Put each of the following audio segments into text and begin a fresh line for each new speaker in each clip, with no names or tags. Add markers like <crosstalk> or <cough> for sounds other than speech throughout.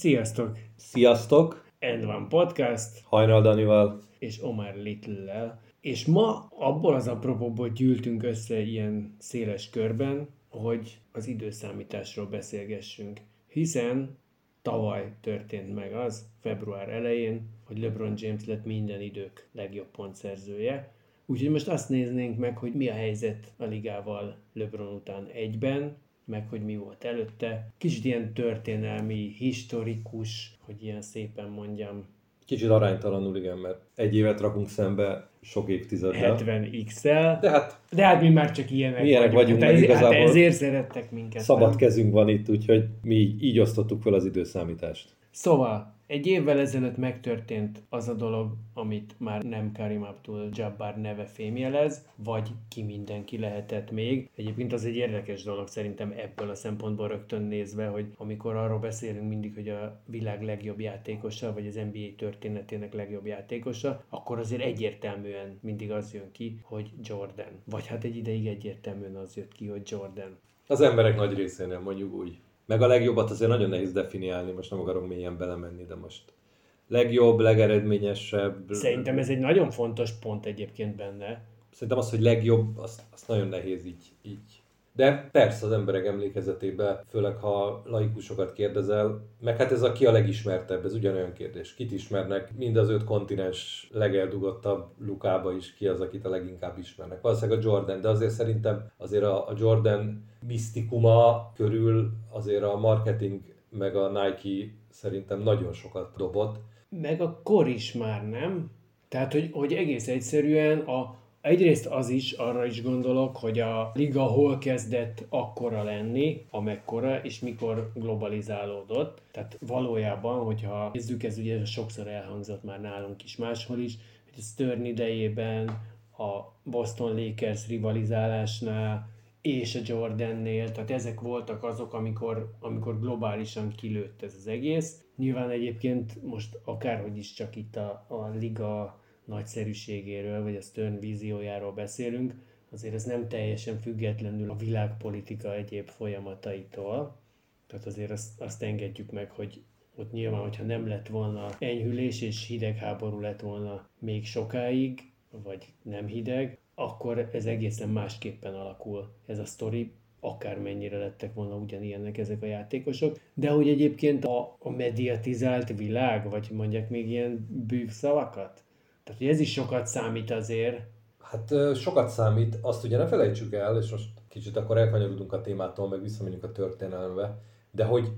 Sziasztok!
Sziasztok!
End van podcast,
Hajnal Danival.
és Omar Little-lel. És ma abból az apropóból gyűltünk össze ilyen széles körben, hogy az időszámításról beszélgessünk. Hiszen tavaly történt meg az, február elején, hogy LeBron James lett minden idők legjobb pontszerzője. Úgyhogy most azt néznénk meg, hogy mi a helyzet a ligával LeBron után egyben, meg hogy mi volt előtte. Kicsit ilyen történelmi, historikus, hogy ilyen szépen mondjam,
Kicsit aránytalanul, igen, mert egy évet rakunk szembe sok évtizeddel.
70x-el.
De hát
De hát mi már csak ilyenek,
Ilyenek vagyunk,
hát, ez, hát
igazából
ezért szerettek minket.
szabad
nem?
kezünk van itt, úgyhogy mi így, így osztottuk fel az időszámítást.
Szóval, egy évvel ezelőtt megtörtént az a dolog, amit már nem Karim Abdul-Jabbar neve fémjelez, vagy ki mindenki lehetett még. Egyébként az egy érdekes dolog szerintem ebből a szempontból rögtön nézve, hogy amikor arról beszélünk mindig, hogy a világ legjobb játékosa, vagy az NBA történetének legjobb játékosa, akkor azért egyértelműen mindig az jön ki, hogy Jordan. Vagy hát egy ideig egyértelműen az jött ki, hogy Jordan.
Az emberek nagy részénél mondjuk úgy. Meg a legjobbat azért nagyon nehéz definiálni, most nem akarok mélyen belemenni, de most legjobb, legeredményesebb.
Szerintem ez egy nagyon fontos pont egyébként benne,
Szerintem az, hogy legjobb, azt, azt nagyon nehéz így, így. De persze az emberek emlékezetében, főleg ha laikusokat kérdezel, meg hát ez a ki a legismertebb, ez ugyanolyan kérdés. Kit ismernek? Mind az öt kontinens legeldugottabb lukába is ki az, akit a leginkább ismernek. Valószínűleg a Jordan, de azért szerintem azért a Jordan misztikuma körül azért a marketing meg a Nike szerintem nagyon sokat dobott.
meg a kor is már nem. Tehát, hogy, hogy egész egyszerűen a, egyrészt az is, arra is gondolok, hogy a liga hol kezdett akkora lenni, amekkora, és mikor globalizálódott. Tehát valójában, hogyha nézzük, ez ugye sokszor elhangzott már nálunk is máshol is, hogy a Stern idejében, a Boston Lakers rivalizálásnál, és a Jordannél, tehát ezek voltak azok, amikor, amikor globálisan kilőtt ez az egész. Nyilván egyébként most akárhogy is csak itt a, a liga nagyszerűségéről, vagy a Stern víziójáról beszélünk, azért ez nem teljesen függetlenül a világpolitika egyéb folyamataitól. Tehát azért azt, azt engedjük meg, hogy ott nyilván, hogyha nem lett volna enyhülés és hidegháború lett volna még sokáig, vagy nem hideg, akkor ez egészen másképpen alakul ez a sztori, akármennyire lettek volna ugyanilyenek ezek a játékosok, de hogy egyébként a, a mediatizált világ, vagy mondják még ilyen bűvszavakat, tehát ez is sokat számít azért,
Hát sokat számít, azt ugye ne felejtsük el, és most kicsit akkor elkanyarodunk a témától, meg visszamegyünk a történelembe, de hogy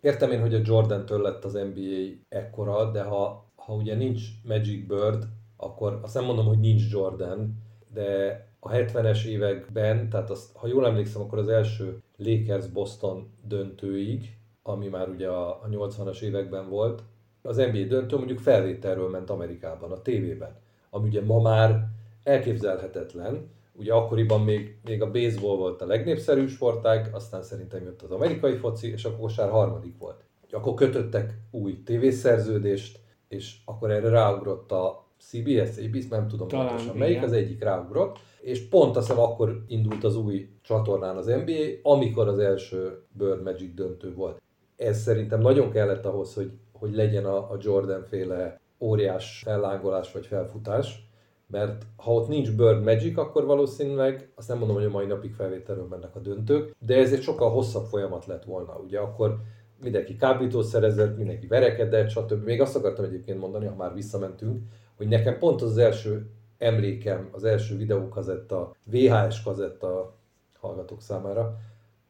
értem én, hogy a Jordan-től lett az NBA ekkora, de ha, ha ugye nincs Magic Bird, akkor azt nem mondom, hogy nincs Jordan, de a 70-es években, tehát azt, ha jól emlékszem, akkor az első Lakers-Boston döntőig, ami már ugye a, a 80-as években volt, az NBA döntő mondjuk felvételről ment Amerikában, a tévében, ami ugye ma már elképzelhetetlen. Ugye akkoriban még, még a baseball volt a legnépszerűbb sportág, aztán szerintem jött az amerikai foci, és a kosár harmadik volt. Akkor kötöttek új tévészerződést, és akkor erre ráugrott a CBS, ABC, nem tudom
Talán,
pontosan melyik,
igen.
az egyik ráugrott, és pont azt hiszem akkor indult az új csatornán az NBA, amikor az első Bird Magic döntő volt. Ez szerintem nagyon kellett ahhoz, hogy, hogy legyen a, a Jordan féle óriás fellángolás vagy felfutás, mert ha ott nincs Bird Magic, akkor valószínűleg, azt nem mondom, hogy a mai napig felvételről mennek a döntők, de ez egy sokkal hosszabb folyamat lett volna. Ugye akkor mindenki kábítószerezett, mindenki verekedett, stb. Még azt akartam egyébként mondani, ha már visszamentünk, hogy nekem pont az első emlékem, az első videókazetta, VHS kazetta hallgatók számára,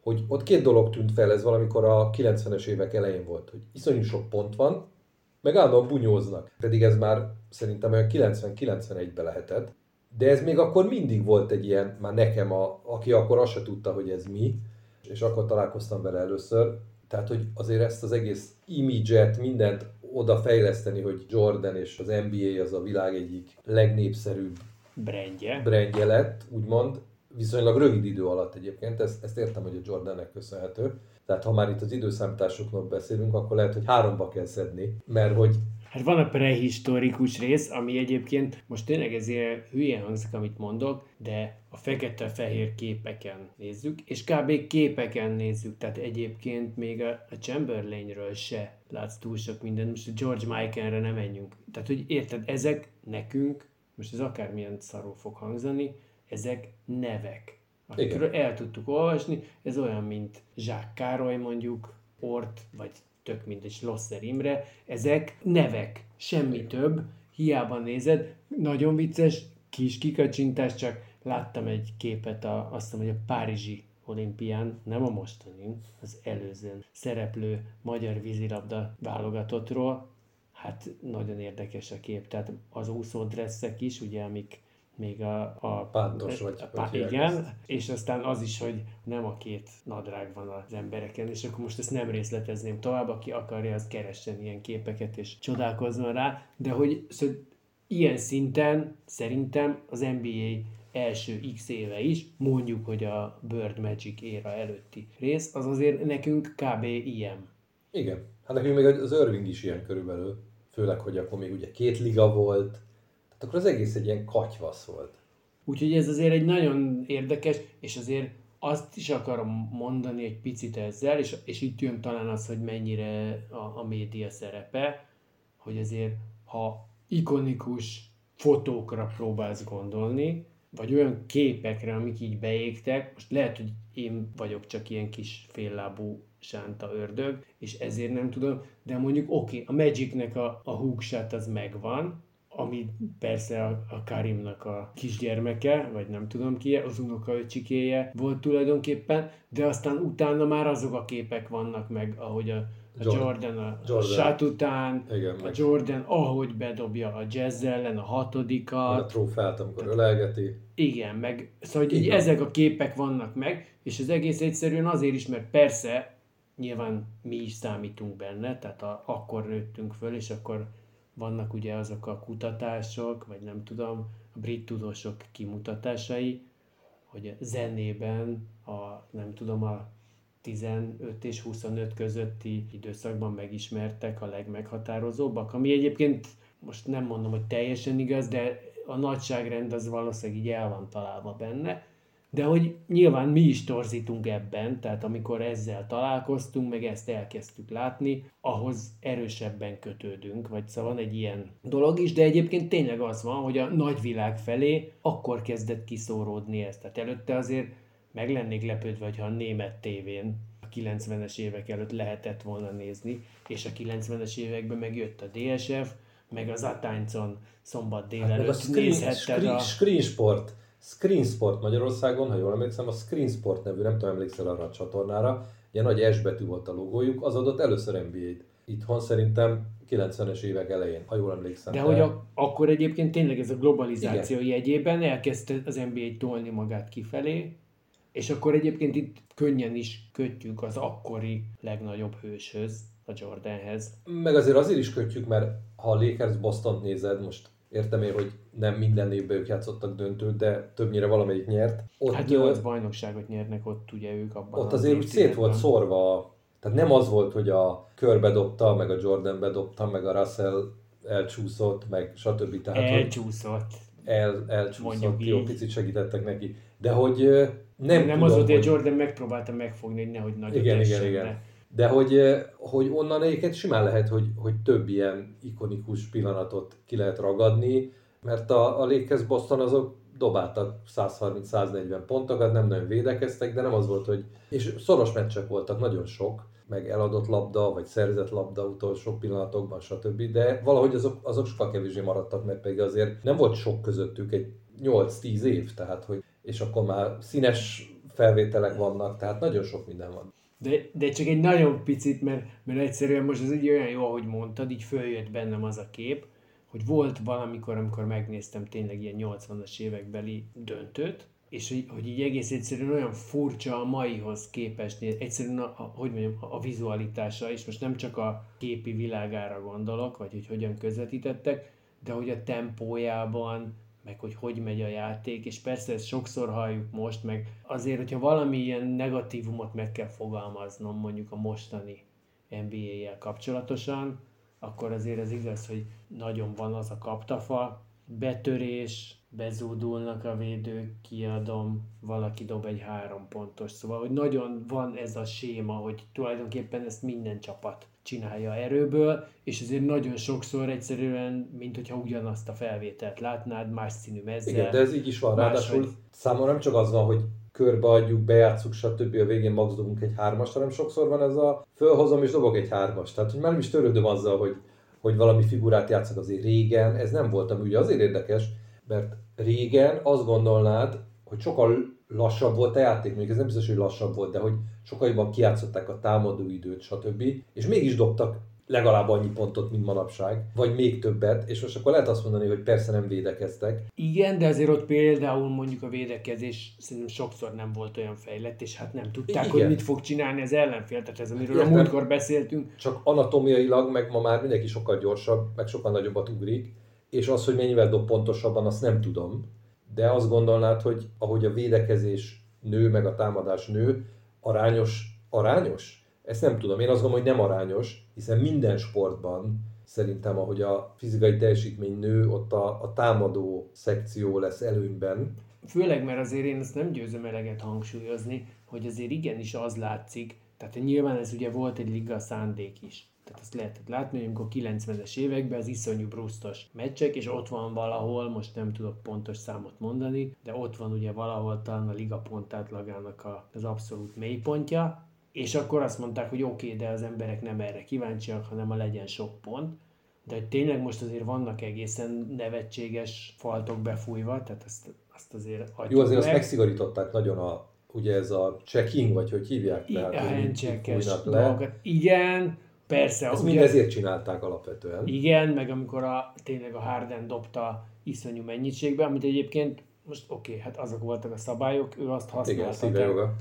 hogy ott két dolog tűnt fel, ez valamikor a 90-es évek elején volt, hogy iszonyú sok pont van, meg állandóan bunyóznak. Pedig ez már szerintem olyan 90-91-ben lehetett. De ez még akkor mindig volt egy ilyen, már nekem, a, aki akkor azt se tudta, hogy ez mi, és akkor találkoztam vele először, Tehát, hogy azért ezt az egész image mindent oda fejleszteni, hogy Jordan és az NBA az a világ egyik legnépszerűbb
Brandje.
brandje lett, úgymond, viszonylag rövid idő alatt egyébként, ezt, ezt értem, hogy a Jordannek köszönhető. Tehát ha már itt az időszámításoknak beszélünk, akkor lehet, hogy háromba kell szedni, mert hogy
Hát van a prehistorikus rész, ami egyébként most tényleg ezért hülyén hangzik, amit mondok, de a fekete-fehér képeken nézzük, és kb. képeken nézzük, tehát egyébként még a, Chamberlainről se látsz túl sok mindent, most a George Michaelre nem menjünk. Tehát, hogy érted, ezek nekünk, most ez akármilyen szarul fog hangzani, ezek nevek, akikről el tudtuk olvasni, ez olyan, mint Zsák Károly mondjuk, Ort, vagy tök mindegy, Losser Imre, ezek nevek, semmi több, hiába nézed, nagyon vicces, kis kikacsintás, csak láttam egy képet, a, azt mondom, hogy a Párizsi olimpián, nem a mostani, az előzőn szereplő magyar vízilabda válogatottról, hát nagyon érdekes a kép, tehát az úszódresszek is, ugye, amik még a... a
Pántos vagy-
a,
vagy
igen,
ezt.
és aztán az is, hogy nem a két nadrág van az embereken, és akkor most ezt nem részletezném tovább, aki akarja, az keressen ilyen képeket, és csodálkozzon rá, de hogy szóval ilyen szinten szerintem az NBA első x éve is, mondjuk, hogy a Bird Magic éra előtti rész, az azért nekünk kb. ilyen.
igen, hát nekünk még az Irving is ilyen körülbelül, főleg, hogy akkor még ugye két liga volt, tehát akkor az egész egy ilyen katyvasz volt.
Úgyhogy ez azért egy nagyon érdekes, és azért azt is akarom mondani egy picit ezzel, és, és itt jön talán az, hogy mennyire a, a média szerepe, hogy azért, ha ikonikus fotókra próbálsz gondolni, vagy olyan képekre, amik így beégtek, most lehet, hogy én vagyok csak ilyen kis féllábú sánta ördög, és ezért nem tudom, de mondjuk oké, okay, a Magicnek a, a hookshot az megvan, ami persze a, a Karimnak a kisgyermeke, vagy nem tudom ki, az unokaöcsikéje volt tulajdonképpen, de aztán utána már azok a képek vannak meg, ahogy a, a
Jordan.
A,
Jordan.
a shot után,
Igen,
a
meg-
Jordan, ahogy bedobja a jazz ellen a
a
hatodikat,
trófeát, amikor ölelgeti.
igen, meg szóval, hogy
van.
ezek a képek vannak meg, és ez egész egyszerűen azért is, mert persze nyilván mi is számítunk benne, tehát a, akkor nőttünk föl, és akkor vannak ugye azok a kutatások, vagy nem tudom, a brit tudósok kimutatásai, hogy a zenében a, nem tudom, a 15 és 25 közötti időszakban megismertek a legmeghatározóbbak, ami egyébként most nem mondom, hogy teljesen igaz, de a nagyságrend az valószínűleg így el van találva benne, de hogy nyilván mi is torzítunk ebben, tehát amikor ezzel találkoztunk, meg ezt elkezdtük látni, ahhoz erősebben kötődünk, vagy szóval van egy ilyen dolog is, de egyébként tényleg az van, hogy a nagyvilág felé akkor kezdett kiszóródni ez. Tehát előtte azért meg lennék lepődve, hogyha a német tévén a 90-es évek előtt lehetett volna nézni, és a 90-es években megjött a DSF, meg az Atáncon szombat
Hát meg a
délelőtt
screen,
nézhetted
screen,
a...
screen Sport. Screen Sport Magyarországon, ha jól emlékszem, a Screen Sport nevű, nem tudom, emlékszel arra a csatornára, ilyen nagy S betű volt a logójuk, az adott először NBA-t. Itthon szerintem 90-es évek elején, ha jól emlékszem.
De hogy a, akkor egyébként tényleg ez a globalizáció jegyében elkezdte az NBA tolni magát kifelé, és akkor egyébként itt könnyen is kötjük az akkori legnagyobb hőshöz, a Jordanhez.
Meg azért azért is kötjük, mert ha a Lakers Boston nézed, most értem én, hogy nem minden évben ők játszottak döntőt, de többnyire valamelyik nyert. Ott,
Hát nyolc bajnokságot nyernek ott ugye ők abban
ott
az
azért úgy szét volt szórva. Tehát nem az volt, hogy a körbe dobta, meg a Jordan bedobta, meg a Russell elcsúszott, meg stb. Tehát,
Elcsúszott.
el, elcsúszott,
Mondjuk
jó,
így.
picit segítettek neki. De hogy nem,
Nem,
tudom,
az volt, hogy
hogy...
Jordan megpróbálta megfogni, hogy nehogy nagyot
Igen, igen,
essen,
igen.
de-
De hogy, hogy onnan egyébként simán lehet, hogy, hogy több ilyen ikonikus pillanatot ki lehet ragadni, mert a, a Lakers Boston azok dobáltak 130-140 pontokat, nem nagyon védekeztek, de nem az volt, hogy... És szoros meccsek voltak, nagyon sok, meg eladott labda, vagy szerzett labda utolsó pillanatokban, stb. De valahogy azok, azok sokkal kevésbé maradtak meg, pedig azért nem volt sok közöttük egy 8-10 év, tehát hogy, és akkor már színes felvételek vannak, tehát nagyon sok minden van.
De, de csak egy nagyon picit, mert, mert egyszerűen most ez így olyan jó, ahogy mondtad, így följött bennem az a kép, hogy volt valamikor, amikor megnéztem tényleg ilyen 80-as évekbeli döntőt, és hogy, hogy így egész egyszerűen olyan furcsa a maihoz képest, egyszerűen a, a, hogy mondjam, a vizualitása, és most nem csak a képi világára gondolok, vagy hogy hogyan közvetítettek, de hogy a tempójában, meg hogy hogy megy a játék, és persze ezt sokszor halljuk most, meg azért, hogyha valami ilyen negatívumot meg kell fogalmaznom mondjuk a mostani NBA-jel kapcsolatosan, akkor azért az igaz, hogy nagyon van az a kaptafa, betörés, bezúdulnak a védők, kiadom, valaki dob egy három pontos. Szóval, hogy nagyon van ez a séma, hogy tulajdonképpen ezt minden csapat csinálja erőből, és ezért nagyon sokszor egyszerűen, mint hogyha ugyanazt a felvételt látnád, más színű mezzel.
Igen, de ez így is van. Ráadásul máshogy... számomra nem csak az van, hogy körbeadjuk, bejátszuk, stb. a végén max dobunk egy hármast, hanem sokszor van ez a fölhozom és dobok egy hármast. Tehát, hogy már nem is törődöm azzal, hogy, hogy valami figurát játszok azért régen, ez nem voltam ugye azért érdekes, mert régen azt gondolnád, hogy sokkal lassabb volt a játék, még ez nem biztos, hogy lassabb volt, de hogy sokkal jobban kiátszották a támadó időt, stb. És mégis dobtak legalább annyi pontot, mint manapság, vagy még többet, és most akkor lehet azt mondani, hogy persze nem védekeztek.
Igen, de azért ott például mondjuk a védekezés szerintem sokszor nem volt olyan fejlett, és hát nem tudták, Igen. hogy mit fog csinálni az ellenfél, tehát ez amiről Értem, a múltkor beszéltünk.
Csak anatomiailag, meg ma már mindenki sokkal gyorsabb, meg sokkal nagyobbat ugrik, és az, hogy mennyivel dob pontosabban, azt nem tudom, de azt gondolnád, hogy ahogy a védekezés nő, meg a támadás nő, arányos, arányos? Ezt nem tudom. Én azt gondolom, hogy nem arányos, hiszen minden sportban szerintem, ahogy a fizikai teljesítmény nő, ott a, a támadó szekció lesz előnyben.
Főleg, mert azért én ezt nem győzöm eleget hangsúlyozni, hogy azért igenis az látszik, tehát nyilván ez ugye volt egy liga szándék is. Tehát azt lehetett látni, hogy amikor 90-es években az iszonyú brusztos meccsek, és ott van valahol, most nem tudok pontos számot mondani, de ott van ugye valahol talán a liga pontátlagának az abszolút mélypontja, és akkor azt mondták, hogy oké, okay, de az emberek nem erre kíváncsiak, hanem a legyen sok pont. De hogy tényleg most azért vannak egészen nevetséges faltok befújva, tehát azt, azt azért
Jó, azért meg. azt megszigorították nagyon a, ugye ez a checking, vagy hogy hívják?
Tehát, a. Igen, persze.
Ezt ugye, mind ezért csinálták alapvetően.
Igen, meg amikor a, tényleg a Harden dobta iszonyú mennyiségbe, amit egyébként most oké, okay, hát azok voltak a szabályok, ő azt használta. Igen,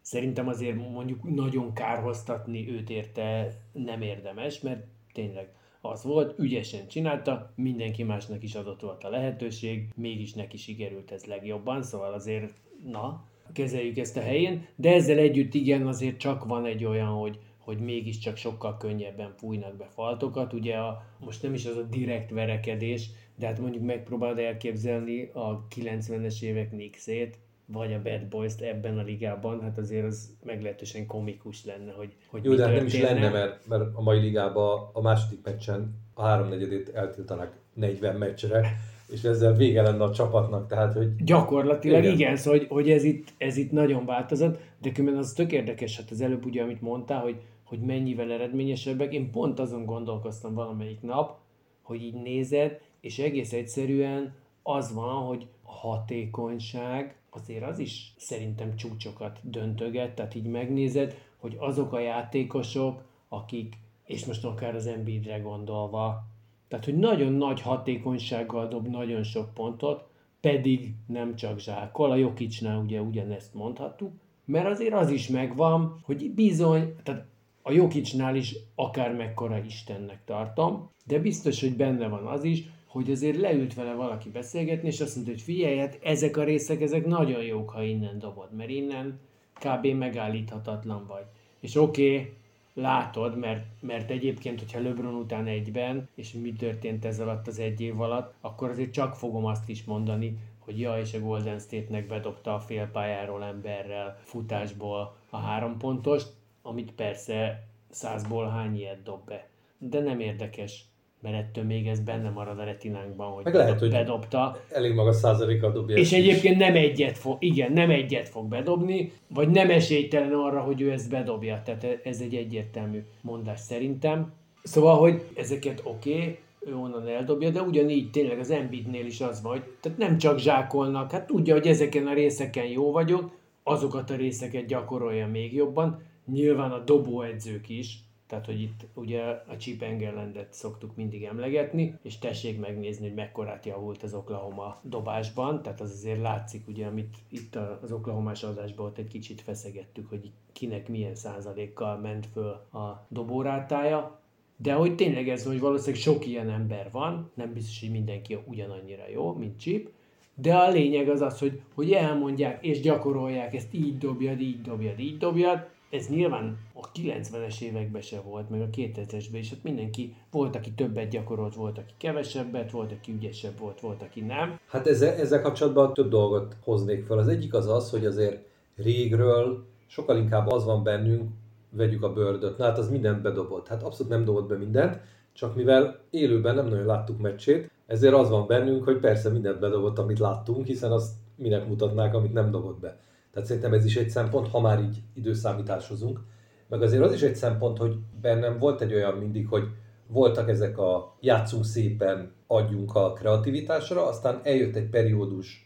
Szerintem azért mondjuk nagyon kárhoztatni őt érte nem érdemes, mert tényleg az volt, ügyesen csinálta, mindenki másnak is adott volt a lehetőség, mégis neki sikerült ez legjobban, szóval azért, na, kezeljük ezt a helyén, de ezzel együtt igen, azért csak van egy olyan, hogy, hogy mégiscsak sokkal könnyebben fújnak be faltokat. Ugye a, most nem is az a direkt verekedés, de hát mondjuk megpróbálod elképzelni a 90-es évek Knicksét, vagy a Bad Boys-t ebben a ligában, hát azért az meglehetősen komikus lenne, hogy, hogy
Jó, de hát nem is lenne, mert, mert a mai ligában a második meccsen a háromnegyedét eltiltanak 40 meccsre, és ezzel vége lenne a csapatnak, tehát hogy...
Gyakorlatilag igen, igen szóval, hogy, hogy ez, itt, ez itt nagyon változott, de különben az tök érdekes, hát az előbb ugye, amit mondtál, hogy, hogy mennyivel eredményesebbek, én pont azon gondolkoztam valamelyik nap, hogy így nézed, és egész egyszerűen az van, hogy hatékonyság, azért az is szerintem csúcsokat döntöget, tehát így megnézed, hogy azok a játékosok, akik, és most akár az Embiidre gondolva, tehát hogy nagyon nagy hatékonysággal dob nagyon sok pontot, pedig nem csak zsákol, a Jokicsnál ugye ugyanezt mondhattuk, mert azért az is megvan, hogy bizony, tehát a Jokicsnál is akár mekkora Istennek tartom, de biztos, hogy benne van az is, hogy azért leült vele valaki beszélgetni, és azt mondta, hogy figyelj, hát ezek a részek, ezek nagyon jók, ha innen dobod, mert innen kb. megállíthatatlan vagy. És oké, okay, látod, mert, mert egyébként, hogyha LeBron után egyben, és mi történt ez alatt az egy év alatt, akkor azért csak fogom azt is mondani, hogy ja, és a Golden State-nek bedobta a félpályáról emberrel futásból a három pontost, amit persze százból hány ilyet dob be. De nem érdekes mert ettől még ez benne marad a retinánkban, hogy, Meg lehet, hogy bedobta.
Elég magas százalékkal dobja.
És egyébként nem egyet fog, igen, nem egyet fog bedobni, vagy nem esélytelen arra, hogy ő ezt bedobja. Tehát ez egy egyértelmű mondás szerintem. Szóval, hogy ezeket oké, okay, ő onnan eldobja, de ugyanígy tényleg az Embiidnél is az vagy, tehát nem csak zsákolnak, hát tudja, hogy ezeken a részeken jó vagyok, azokat a részeket gyakorolja még jobban, nyilván a dobóedzők is, Tehát, hogy itt ugye a Chip Engelandet szoktuk mindig emlegetni, és tessék megnézni, hogy mekkorát javult az Oklahoma dobásban, tehát az azért látszik, ugye, amit itt az Oklahomás adásban ott egy kicsit feszegettük, hogy kinek milyen százalékkal ment föl a dobórátája, de hogy tényleg ez, hogy valószínűleg sok ilyen ember van, nem biztos, hogy mindenki ugyanannyira jó, mint Chip, de a lényeg az az, hogy, hogy elmondják és gyakorolják, ezt így dobjad, így dobjad, így dobjad, ez nyilván a 90-es években se volt, meg a 2000-esben is, ott mindenki, volt, aki többet gyakorolt, volt, aki kevesebbet, volt, aki ügyesebb volt, volt, aki nem.
Hát ezzel, ezzel kapcsolatban több dolgot hoznék fel. Az egyik az az, hogy azért régről sokkal inkább az van bennünk, vegyük a bőrdöt, na hát az mindent bedobott. Hát abszolút nem dobott be mindent, csak mivel élőben nem nagyon láttuk meccsét, ezért az van bennünk, hogy persze mindent bedobott, amit láttunk, hiszen azt minek mutatnák, amit nem dobott be. Tehát szerintem ez is egy szempont, ha már így időszámításozunk. Meg azért az is egy szempont, hogy bennem volt egy olyan mindig, hogy voltak ezek a játszunk szépen, adjunk a kreativitásra, aztán eljött egy periódus,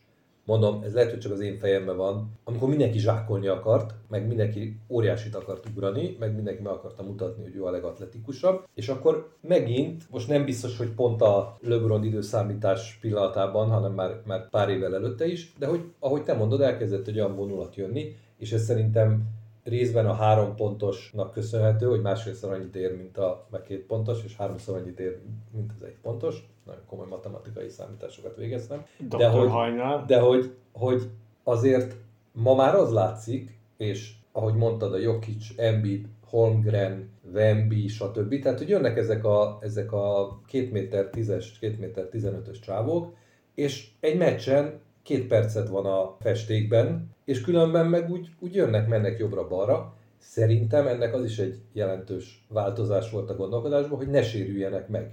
mondom, ez lehet, hogy csak az én fejemben van, amikor mindenki zsákolni akart, meg mindenki óriásit akart ugrani, meg mindenki meg akarta mutatni, hogy ő a legatletikusabb, és akkor megint, most nem biztos, hogy pont a LeBron időszámítás pillanatában, hanem már, már pár évvel előtte is, de hogy ahogy te mondod, elkezdett egy olyan vonulat jönni, és ez szerintem részben a három pontosnak köszönhető, hogy másfélszer annyit ér, mint a meg két pontos, és háromszor annyit ér, mint az egy pontos. Nagyon komoly matematikai számításokat végeztem.
Dr. De hogy,
de hogy, hogy azért ma már az látszik, és ahogy mondtad, a Jokic, Embiid, Holmgren, Wemby, stb. Tehát, hogy jönnek ezek a, ezek a 2 méter 10-es, 2 méter 15-ös csávók, és egy meccsen két percet van a festékben, és különben meg úgy, úgy jönnek, mennek jobbra-balra. Szerintem ennek az is egy jelentős változás volt a gondolkodásban, hogy ne sérüljenek meg.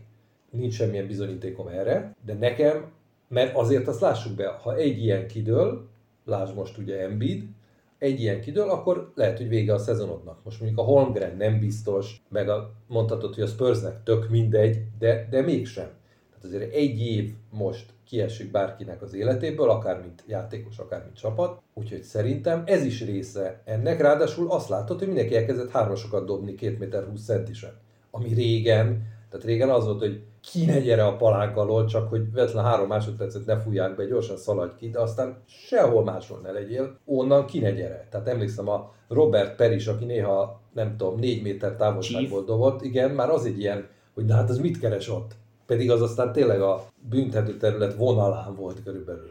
Nincs semmilyen bizonyítékom erre, de nekem, mert azért azt lássuk be, ha egy ilyen kidől, lásd most ugye Embiid, egy ilyen kidől, akkor lehet, hogy vége a szezonodnak. Most mondjuk a Holmgren nem biztos, meg a, mondhatod, hogy a Spursnek tök mindegy, de, de mégsem. Tehát azért egy év most kiesik bárkinek az életéből, akár mint játékos, akár mint csapat. Úgyhogy szerintem ez is része ennek. Ráadásul azt látod, hogy mindenki elkezdett hármasokat dobni 2 méter 20 centisen. Ami régen, tehát régen az volt, hogy ki ne gyere a palánk alól, csak hogy vetlen három másodpercet ne fújják be, gyorsan szaladj ki, de aztán sehol máshol ne legyél, onnan ki ne gyere. Tehát emlékszem a Robert Peris, aki néha, nem tudom, négy méter távolságból dobott, igen, már az egy ilyen, hogy de hát az mit keres ott? Pedig az aztán tényleg a büntető terület vonalán volt körülbelül.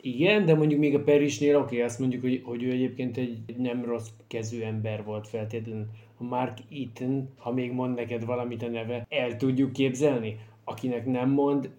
Igen, de mondjuk még a Perisnél oké, okay, azt mondjuk, hogy, hogy ő egyébként egy nem rossz kezű ember volt feltétlenül. A Mark Eaton, ha még mond neked valamit a neve, el tudjuk képzelni? Akinek nem mond,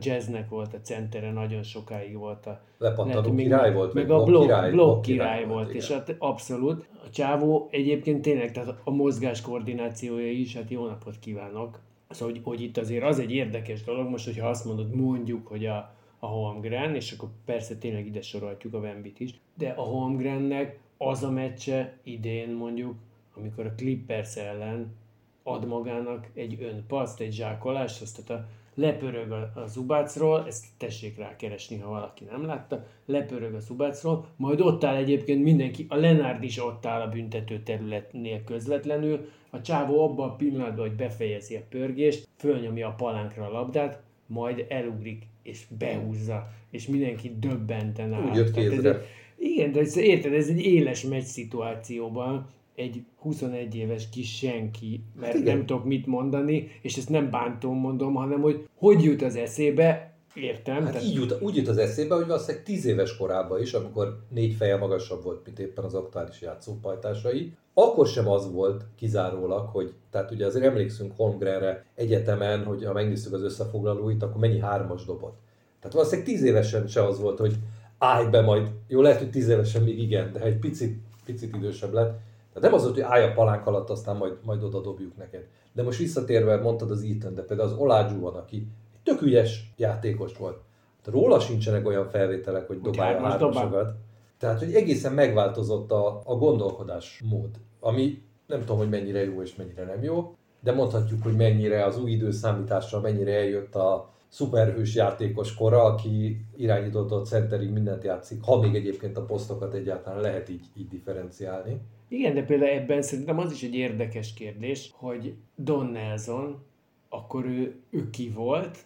jazznek volt a centere, nagyon sokáig volt a...
Lepattanó király volt,
meg a blokk király, blokk király, király volt, volt és hát abszolút. A csávó egyébként tényleg, tehát a mozgás koordinációja is, hát jó napot kívánok Szóval, hogy, hogy itt azért az egy érdekes dolog, most, hogyha azt mondod, mondjuk, hogy a, a Holmgren, és akkor persze tényleg ide sorolhatjuk a Vembit is, de a Holmgrennek az a meccse idén mondjuk, amikor a Clippers ellen ad magának egy önpaszt, egy zsákolást, azt tehát a, lepörög a, a Zubácról, ezt tessék rá keresni, ha valaki nem látta, lepörög a Zubácról, majd ott áll egyébként mindenki, a Lenárd is ott áll a büntető területnél közvetlenül, a csávó abban a pillanatban, hogy befejezi a pörgést, fölnyomja a palánkra a labdát, majd elugrik és behúzza, és mindenki döbbenten áll.
Úgy jött kézre. Ez,
igen, de ez, érted, ez egy éles meccs szituációban egy 21 éves kis senki, mert hát nem tudok mit mondani, és ezt nem bántom mondom, hanem hogy hogy jut az eszébe, Értem.
Hát tehát... így jut, úgy jut az eszébe, hogy valószínűleg 10 éves korában is, amikor négy feje magasabb volt, mint éppen az aktuális játszópajtásai, akkor sem az volt kizárólag, hogy, tehát ugye azért emlékszünk Holmgrenre egyetemen, hogy ha megnézzük az összefoglalóit, akkor mennyi hármas dobott. Tehát valószínűleg 10 évesen se az volt, hogy állj be majd, jó lehet, hogy 10 évesen még igen, de egy picit, picit idősebb lett, tehát nem az volt, hogy állj a palánk alatt, aztán majd, majd oda dobjuk neked. De most visszatérve, mondtad az Ethan, de például az van, aki tök ügyes játékos volt. Hát róla sincsenek olyan felvételek, hogy dobálja a hármasokat. Tehát, hogy egészen megváltozott a, a gondolkodás mód, ami nem tudom, hogy mennyire jó és mennyire nem jó, de mondhatjuk, hogy mennyire az új időszámítással mennyire eljött a szuperhős játékos kora, aki irányított centerig mindent játszik, ha még egyébként a posztokat egyáltalán lehet így, így differenciálni
Igen, de például ebben szerintem az is egy érdekes kérdés, hogy Don Nelson, akkor ő, ő ki volt,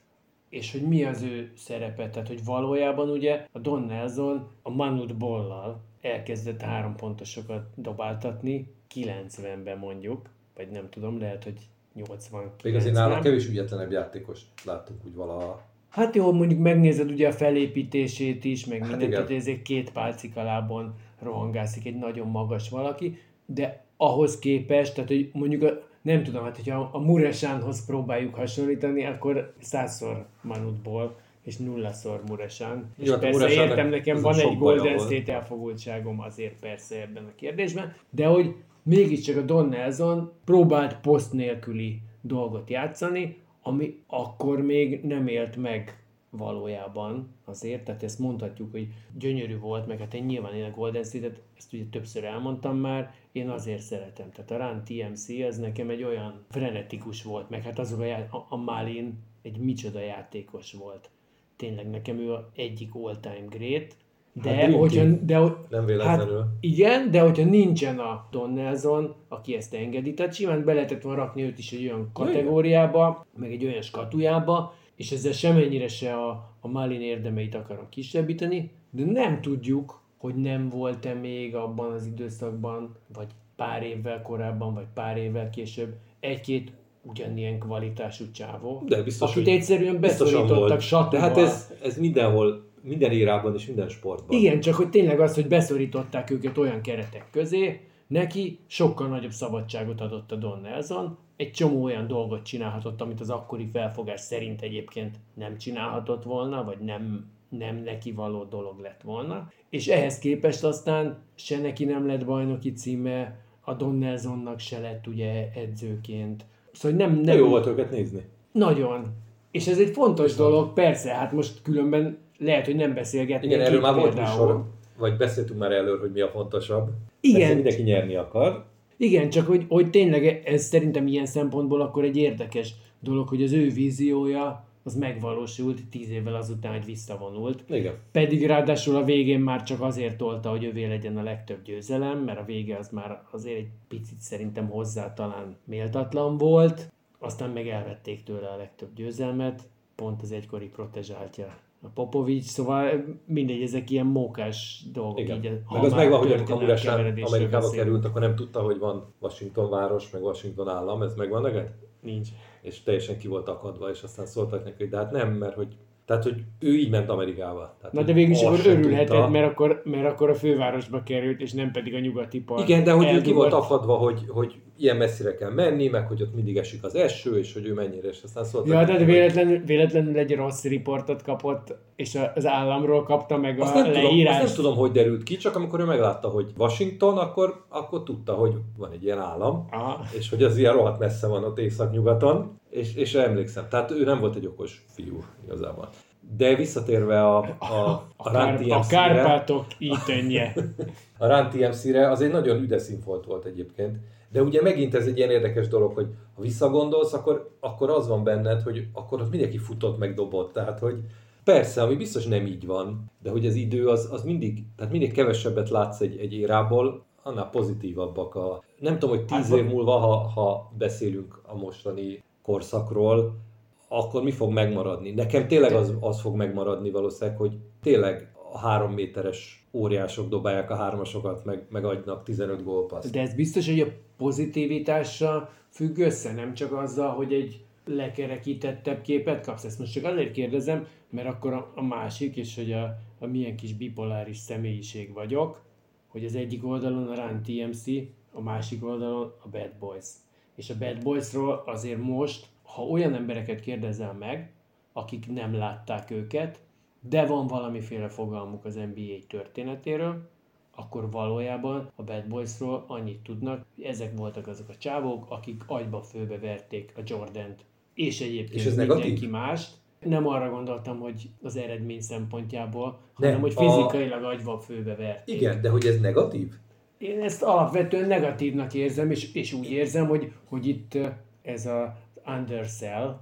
és hogy mi az ő szerepe. Tehát, hogy valójában ugye a Don Nelson a Manut Bollal elkezdett három pontosokat dobáltatni, 90-ben mondjuk, vagy nem tudom, lehet, hogy 80
Még azért nála kevés ügyetlenebb játékos láttunk úgy valaha.
Hát jó, mondjuk megnézed ugye a felépítését is, meg
Hát
mindent, tehát ezért két pálcikalában rohangászik egy nagyon magas valaki, de ahhoz képest, tehát hogy mondjuk a, nem tudom, hát hogyha a Muresánhoz próbáljuk hasonlítani, akkor százszor Manutból, és nullaszor Muresán. És
Jó, hát a
persze
Muresánnak
értem, nekem van egy Golden. State elfogultságom azért persze ebben a kérdésben, de hogy mégiscsak a Don Nelson próbált poszt nélküli dolgot játszani, ami akkor még nem élt meg valójában azért, tehát ezt mondhatjuk, hogy gyönyörű volt, meg hát én nyilván én a Golden State-et, ezt ugye többször elmondtam már, én azért szeretem. Tehát a Run TMC az nekem egy olyan frenetikus volt, meg hát azok a, já- a, a Malin egy micsoda játékos volt. Tényleg nekem ő a egyik all-time great, de,
Hát
hát,
Dream
hogyha, de,
Nem véletlenül.
Hát, igen, de hogyha nincsen a Don Nelson, aki ezt engedi, tehát simán be lehetett volna rakni őt is egy olyan kategóriába, meg egy olyan skatujába, és ezzel semennyire se a, a Malin érdemeit akarom kisebbíteni, de nem tudjuk, hogy nem volt-e még abban az időszakban, vagy pár évvel korábban, vagy pár évvel később egy-két ugyanilyen kvalitású csávó,
De biztos,
akit
hogy
egyszerűen beszorítottak satúval.
De hát ez, ez mindenhol, minden érában és minden sportban.
Igen, csak hogy tényleg az, hogy beszorították őket olyan keretek közé, neki sokkal nagyobb szabadságot adott a Don Nelson, egy csomó olyan dolgot csinálhatott, amit az akkori felfogás szerint egyébként nem csinálhatott volna, vagy nem, nem neki való dolog lett volna. És ehhez képest aztán se neki nem lett bajnoki címe, a Don Nelsonnak se lett ugye edzőként. Szóval nem, nem,
jó volt őket nézni.
nagyon. És ez egy fontos dolog, persze, hát most különben lehet, hogy nem beszélgetnénk
Igen, erről már volt műsor, vagy beszéltünk már előről, hogy mi a fontosabb.
Igen.
Persze mindenki nyerni akar.
Igen, csak hogy, hogy tényleg ez szerintem ilyen szempontból akkor egy érdekes dolog, hogy az ő víziója az megvalósult tíz évvel azután, hogy visszavonult.
Igen.
Pedig ráadásul a végén már csak azért tolta, hogy övé legyen a legtöbb győzelem, mert a vége az már azért egy picit szerintem hozzá talán méltatlan volt, aztán meg elvették tőle a legtöbb győzelmet, pont az egykori protezsáltja a Popovics, szóval mindegy, ezek ilyen mókás dolgok.
Igen.
Így,
Meg az megvan, hogy amikor
keveredésről
Amerikába
beszélünk.
került, akkor nem tudta, hogy van Washington város, meg Washington állam, ez megvan neked?
Nincs.
És teljesen ki volt akadva, és aztán szóltak neki, hogy de hát nem, mert hogy tehát, hogy ő így ment Amerikába. Tehát,
Na de végül is akkor örülhetett,
tudta.
mert akkor, mert akkor a fővárosba került, és nem pedig a nyugati part.
Igen, de hogy ő ki volt akadva, hogy, hogy ilyen messzire kell menni, meg hogy ott mindig esik az eső, és hogy ő mennyire, és aztán szóltak
Ja, de véletlenül, véletlenül egy rossz riportot kapott, és az államról kapta meg
Azt
a
nem, tudom, azt nem tudom, hogy derült ki, csak amikor ő meglátta, hogy Washington, akkor, akkor tudta, hogy van egy ilyen állam,
Aha.
és hogy az ilyen rohadt messze van ott észak-nyugaton, és, és emlékszem, tehát ő nem volt egy okos fiú igazából. De visszatérve a, a,
A, <laughs>
a, Run
a
TMC-re,
Kárpátok ítönje.
a Run TMC-re, az egy nagyon üdes színfolt volt egyébként. De ugye megint ez egy ilyen érdekes dolog, hogy ha visszagondolsz, akkor, akkor az van benned, hogy akkor ott mindenki futott meg dobott. Tehát, hogy persze, ami biztos nem így van, de hogy az idő az, az mindig, tehát mindig kevesebbet látsz egy, egy érából, annál pozitívabbak a... Nem tudom, hogy tíz
Hát,
év múlva, ha, ha beszélünk a mostani korszakról, akkor mi fog megmaradni? Nekem tényleg az, az fog megmaradni valószínűleg, hogy tényleg három méteres óriások dobálják a hármasokat, meg, meg adnak 15 gólpaszt.
De ez biztos, hogy a pozitivitással függ össze, nem csak azzal, hogy egy lekerekítettebb képet kapsz. Ezt most csak azért kérdezem, mert akkor a, a másik, és hogy a, a milyen kis bipoláris személyiség vagyok, hogy az egyik oldalon a Run TMC, a másik oldalon a Bad Boys. És a Bad Boysról azért most, ha olyan embereket kérdezel meg, akik nem látták őket, de van valamiféle fogalmuk az NBA történetéről, akkor valójában a Bad Boysról annyit tudnak, hogy ezek voltak azok a csávók, akik agyba főbe verték a Jordant, és egyébként
És ez
mindenki
negatív?
mást. Nem arra gondoltam, hogy az eredmény szempontjából,
Nem,
hanem hogy
a-
fizikailag agyba főbe verték.
Igen, de hogy ez negatív?
Én ezt alapvetően negatívnak érzem, és, és úgy érzem, hogy, hogy itt ez a undersell,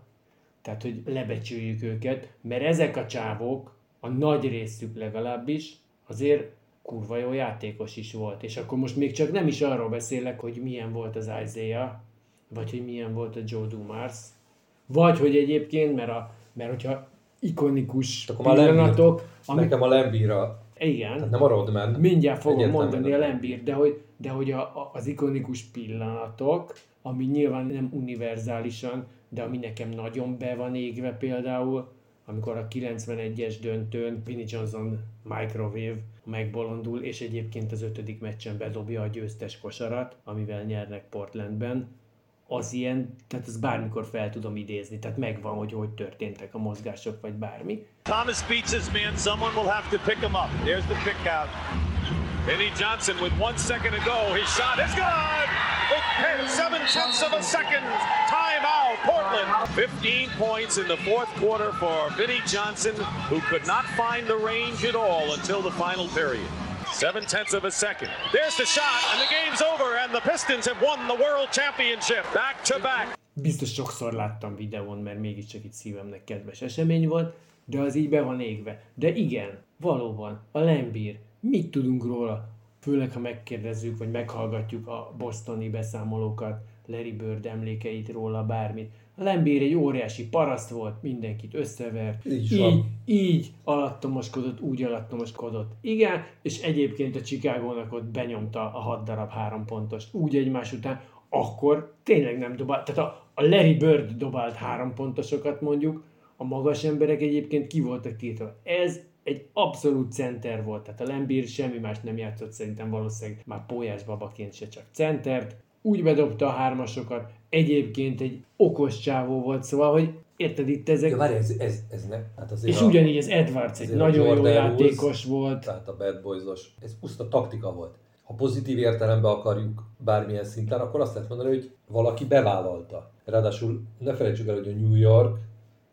tehát hogy lebecsüljük őket, mert ezek a csávók, a nagy részük legalábbis, azért kurva jó játékos is volt. És akkor most még csak nem is arról beszélek, hogy milyen volt az Isaiah, vagy hogy milyen volt a Joe Dumars, vagy hogy egyébként, mert, a, mert hogyha ikonikus
Akkor
pillanatok,
Amik... Nekem a Lembira,
igen,
tehát nem a Rodman.
mindjárt fogom
Egyáltalán
mondani a. Lembír, de hogy, de hogy a, a, az ikonikus pillanatok, ami nyilván nem univerzálisan, de ami nekem nagyon be van égve például, amikor a 91-es döntőn Vinnie Johnson microwave megbolondul, és egyébként az ötödik meccsen bedobja a győztes kosarat, amivel nyernek Portlandben, az ilyen, tehát ez bármikor fel tudom idézni, tehát megvan, hogy hogy történtek a mozgások, vagy bármi.
Thomas beats his man. Someone will have to pick him up. There's the pick out.
Vinny Johnson with one second to go. His shot is.
Hey, seven tenths of a second. Portland.
15 points in the fourth quarter for Vinnie Johnson, who could not find the range at all until the final period. Seven tenths of a second.
There's the shot, and the game's over, and the Pistons have won the World Championship.
Back to back.
Biztos sokszor láttam videón, mert mégiscsak itt szívemnek kedves esemény volt, de az így be van égve. De igen, valóban, a Lembír, mit tudunk róla? Főleg, ha megkérdezzük, vagy meghallgatjuk a bostoni beszámolókat, Larry Bird emlékeit róla, bármit. A Lembír egy óriási paraszt volt, mindenkit összevert,
Így
így, így alattomoskodott, úgy alattomoskodott. Igen, és egyébként a Chicagónak ott benyomta a hat darab három pontost, úgy egymás után, akkor tényleg nem dobált. Tehát a, a Larry Bird dobált három pontosokat mondjuk, a magas emberek egyébként ki voltak tiltva. Ez egy abszolút center volt, tehát a Lembír semmi más nem játszott szerintem valószínűleg már pólyás babaként se csak centert. Úgy bedobta a hármasokat, egyébként egy okos csávó volt, szóval, hogy érted itt ezek,
Ja, várj, ez, ez, ez ne, hát azért
és
a,
ugyanígy az Edwards egy
a
nagyon jó játékos
Rules,
volt.
Tehát a Bad Boys-os, ez puszta taktika volt. Ha pozitív értelemben akarjuk bármilyen szinten, akkor azt lehet mondani, hogy valaki bevállalta. Ráadásul ne felejtsük el, hogy a New York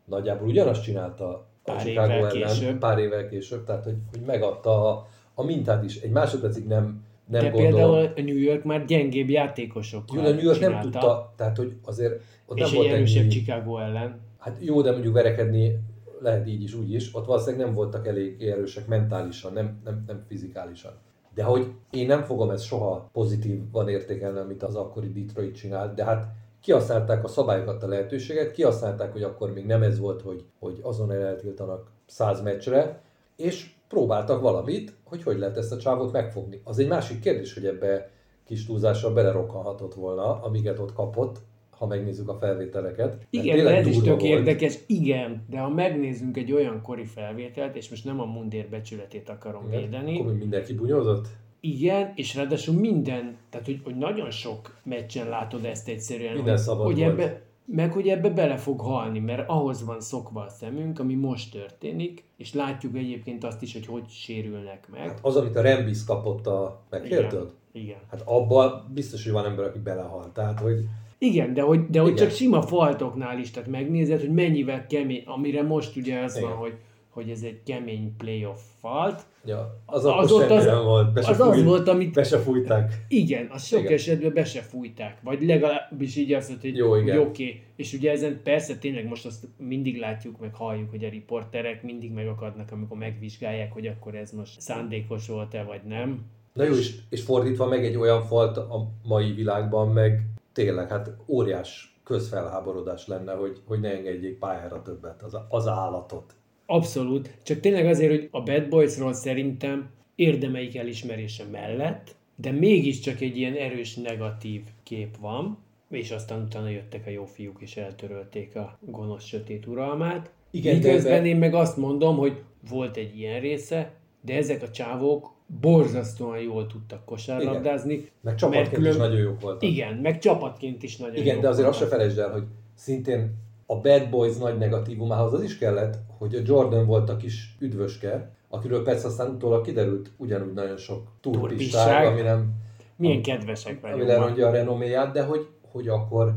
nagyjából ugyanazt csinálta a
Pár
Chicago
évvel
ellen,
később.
pár évvel később, tehát hogy, hogy megadta a, a mintát is. Egy másodpercig nem, nem
de
gondolom.
például a New York már gyengébb játékosokkal
Jó, a New York nem
csinálta,
tudta, tehát hogy azért ott
és
nem
egy
volt
erősebb
ennyi,
Chicago ellen.
Hát jó, de mondjuk verekedni lehet így is, úgy is. Ott valószínűleg nem voltak elég erősek mentálisan, nem, nem, nem fizikálisan. De hogy én nem fogom ezt soha pozitívan értékelni, amit az akkori Detroit csinált, de hát kihasználták a szabályokat, a lehetőséget, kihasználták, hogy akkor még nem ez volt, hogy, hogy azon eltiltanak száz meccsre, és próbáltak valamit, hogy hogy lehet ezt a csávot megfogni. Az egy másik kérdés, hogy ebbe kis túlzással belerokkanhatott volna, amiket ott kapott, ha megnézzük a felvételeket.
Igen, de ez is tök
volt.
érdekes, igen, de ha megnézzünk egy olyan kori felvételt, és most nem a mundér becsületét akarom
Igen.
védeni,
Akkor mindenki bunyózott?
igen, és ráadásul minden, tehát hogy, hogy nagyon sok meccsen látod ezt egyszerűen,
Minden
hogy,
szabad
hogy ebbe, meg hogy ebbe bele fog halni, mert ahhoz van szokva a szemünk, ami most történik, és látjuk egyébként azt is, hogy hogy sérülnek meg.
Hát az, amit a Rembis kapott a... Megkérted?
Igen.
Hát abban biztos, hogy van ember, aki belehal. Tehát, hogy
Igen, de hogy, de hogy
Igen.
csak sima faltoknál is, tehát megnézed, hogy mennyivel kemény, amire most ugye az
Igen.
van, hogy, hogy ez egy kemény playoff falt.
ja, az akkor
Az az-
nem volt. Be
az az
fújt-
volt, amit-
Be se fújták.
Igen, az sok
Igen.
esetben be se fújták, vagy legalábbis így azt mondta, hogy
Jó, igen.
oké. És ugye ezen persze tényleg most azt mindig látjuk, meg halljuk, hogy a riporterek mindig megakadnak, amikor megvizsgálják, hogy akkor ez most szándékos volt-e, vagy nem.
Na jó, és, és fordítva meg egy olyan falt a mai világban meg tényleg, hát óriás közfelháborodás lenne, hogy, hogy ne engedjék pályára többet az, az állatot.
Abszolút. Csak tényleg azért, hogy a Bad Boysról szerintem érdemeik elismerése mellett, de mégiscsak egy ilyen erős negatív kép van, és aztán utána jöttek a jó fiúk és eltörölték a gonosz sötét uralmát.
Igen, de
Miközben
ebbe-
én meg azt mondom, hogy volt egy ilyen része, de ezek a csávók borzasztóan jól tudtak kosárlabdázni.
Meg csapatként
mert
is nagyon jók voltak.
Igen, meg csapatként is nagyon
Igen,
jók
de azért azt se
voltak.
felejtsd el, hogy szintén a Bad Boys nagy negatívumához az is kellett, hogy a Jordan volt a kis üdvöske, akiről persze aztán utólag kiderült ugyanúgy nagyon sok
Turpisság.
ami nem,
Milyen kedvesek
ami
vagyunk.
lerontja a renoméját, de hogy, hogy akkor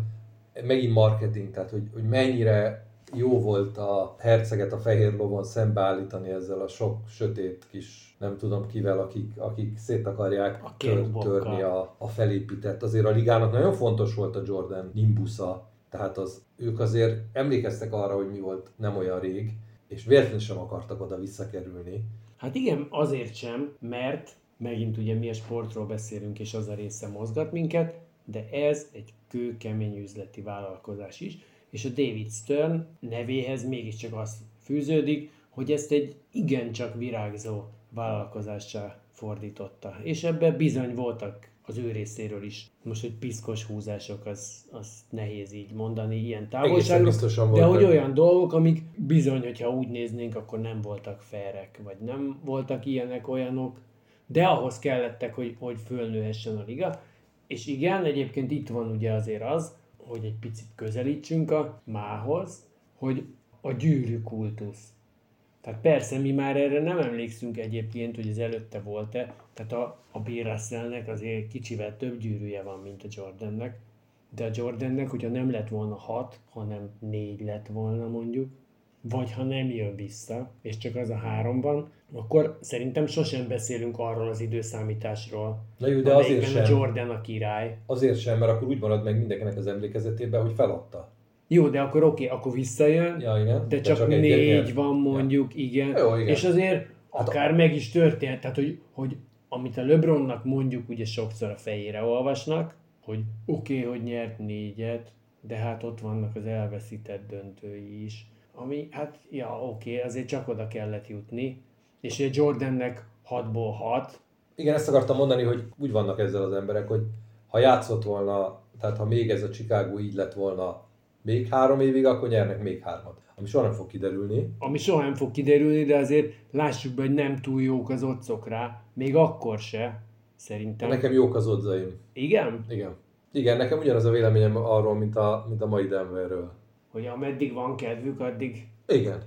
megint marketing, tehát hogy, hogy mennyire jó volt a herceget a fehér lovon szembeállítani ezzel a sok sötét kis, nem tudom kivel, akik, akik szét akarják
A
tör, törni a, a felépített. Azért a ligának nagyon fontos volt a Jordan nimbusza, tehát az, ők azért emlékeztek arra, hogy mi volt nem olyan rég, és véletlenül sem akartak oda visszakerülni.
Hát igen, azért sem, mert megint ugye mi a sportról beszélünk, és az a része mozgat minket, de ez egy kőkemény üzleti vállalkozás is, és a David Stern nevéhez mégiscsak az fűződik, hogy ezt egy igencsak virágzó vállalkozássá fordította. És ebben bizony voltak az ő részéről is. Most, hogy piszkos húzások, az, az nehéz így mondani ilyen távolságról. De hogy olyan dolgok, amik bizony, hogyha úgy néznénk, akkor nem voltak ferek, vagy nem voltak ilyenek, olyanok, de ahhoz kellettek, hogy, hogy fölnőhessen a liga. És igen, egyébként itt van ugye azért az, hogy egy picit közelítsünk a mához, hogy a gyűrű kultusz. Tehát persze mi már erre nem emlékszünk egyébként, hogy ez előtte volt-e, tehát a, a B. Russellnek azért kicsivel több gyűrűje van, mint a Jordannek, de a Jordannek, hogyha nem lett volna hat, hanem négy lett volna mondjuk, vagy ha nem jön vissza, és csak az a három van, akkor szerintem sosem beszélünk arról az időszámításról,
Na jó, de azért sem.
a Jordan a király.
Azért sem, mert akkor úgy marad meg mindenkinek az emlékezetében, hogy feladta.
Jó, de akkor oké, okay, akkor visszajön,
ja, igen.
de, de csak, csak négy van mondjuk, ja. igen. Jó, igen. És azért hát akár a... meg is történt, tehát hogy, hogy amit a LeBronnak mondjuk ugye sokszor a fejére olvasnak, hogy oké, okay, hogy nyert négyet, de hát ott vannak az elveszített döntői is. Ami, hát, ja, oké, okay, azért csak oda kellett jutni. És ugye Jordannek 6-ból 6.
Igen, ezt akartam mondani, hogy úgy vannak ezzel az emberek, hogy ha játszott volna, tehát ha még ez a Chicago így lett volna még három évig, akkor nyernek még hármat. Ami soha nem fog kiderülni.
Ami soha nem fog kiderülni, de azért lássuk be, hogy nem túl jók az otcok rá. Még akkor se, szerintem.
Nekem jók az odzaim.
Igen?
Igen. Igen, nekem ugyanaz a véleményem arról, mint a, mint a mai Denverről.
Hogy ameddig van kedvük, addig...
Igen.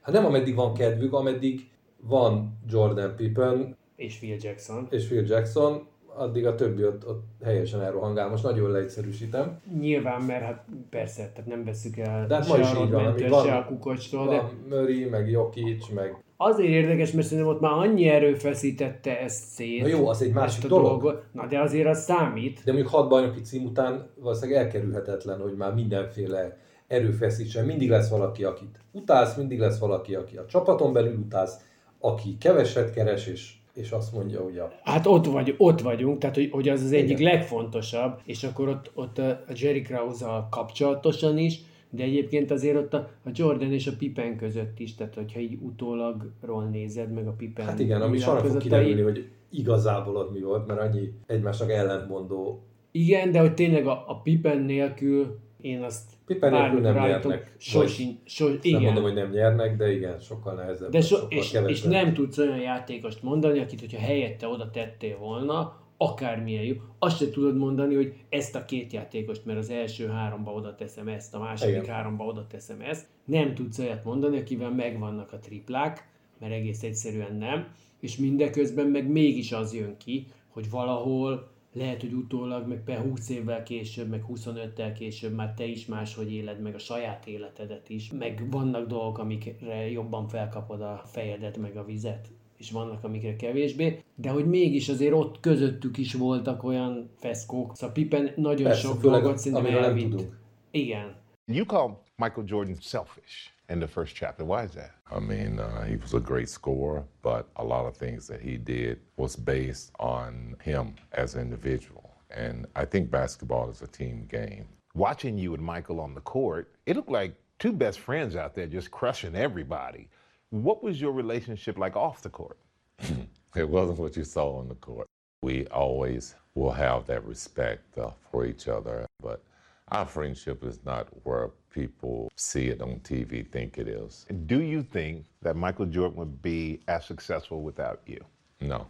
Hát nem ameddig van kedvük, ameddig van Jordan Pippen.
És Phil Jackson.
És Phil Jackson, addig a többi ott, ott helyesen elrohangál. Most nagyon leegyszerűsítem.
Nyilván, mert hát persze, tehát nem veszük el de hát se a Rodmentől, se a Kukocstól.
Van de... Murray, meg Jokic, meg...
Azért érdekes, mert szerintem ott már annyi erő feszítette ezt szét.
Na jó, az egy másik dolog. dolog.
Na de azért az számít.
De mondjuk hat bajnoki cím után valószínűleg elkerülhetetlen, hogy már mindenféle erőfeszítsen. Mindig lesz valaki, akit utálsz, mindig lesz valaki, aki a csapaton belül utálsz, aki keveset keres, és és azt mondja, a...
Hát ott, vagy, ott vagyunk, tehát hogy, hogy az az egyik Igen. legfontosabb, és akkor ott, ott a Jerry krause kapcsolatosan is, de egyébként azért ott a, a Jordan és a Pippen között is, tehát hogyha így utólagról nézed, meg a Pippen...
Hát igen, ami soha fog kiderülni, hogy igazából ott mi volt, mert annyi egymásnak ellentmondó.
Igen, de hogy tényleg a, a Pippen nélkül én azt
Pippen nélkül nem nyernek.
Sosin, sos, igen.
Nem mondom, hogy nem nyernek, de igen, sokkal nehezebb.
De so, sokkal és, és, nem tudsz olyan játékost mondani, akit, hogyha helyette oda tettél volna, akármilyen jó, azt se tudod mondani, hogy ezt a két játékost, mert az első háromba oda teszem ezt, a második igen. háromba oda teszem ezt. Nem tudsz olyat mondani, akivel megvannak a triplák, mert egész egyszerűen nem, és mindeközben meg mégis az jön ki, hogy valahol lehet, hogy utólag, meg per 20 évvel később, meg 25-tel később már te is máshogy éled meg a saját életedet is, meg vannak dolgok, amikre jobban felkapod a fejedet, meg a vizet, és vannak, amikre kevésbé, de hogy mégis azért ott közöttük is voltak olyan feszkók. Szóval Pippen nagyon Persze, sok dolgot szerintem elvitt. Igen.
You call Michael Jordan selfish. In the first chapter. Why is that?
I mean, uh, he was a great scorer, but a lot of things that he did was based on him as an individual. And I think basketball is a team game.
Watching you and Michael on the court, it looked like two best friends out there just crushing everybody. What was your relationship like off the court? <laughs>
it wasn't what you saw on the court. We always will have that respect uh, for each other, but our friendship is not where people see it on TV think it is.
Do you think that Michael Jordan would be as successful without you?
No,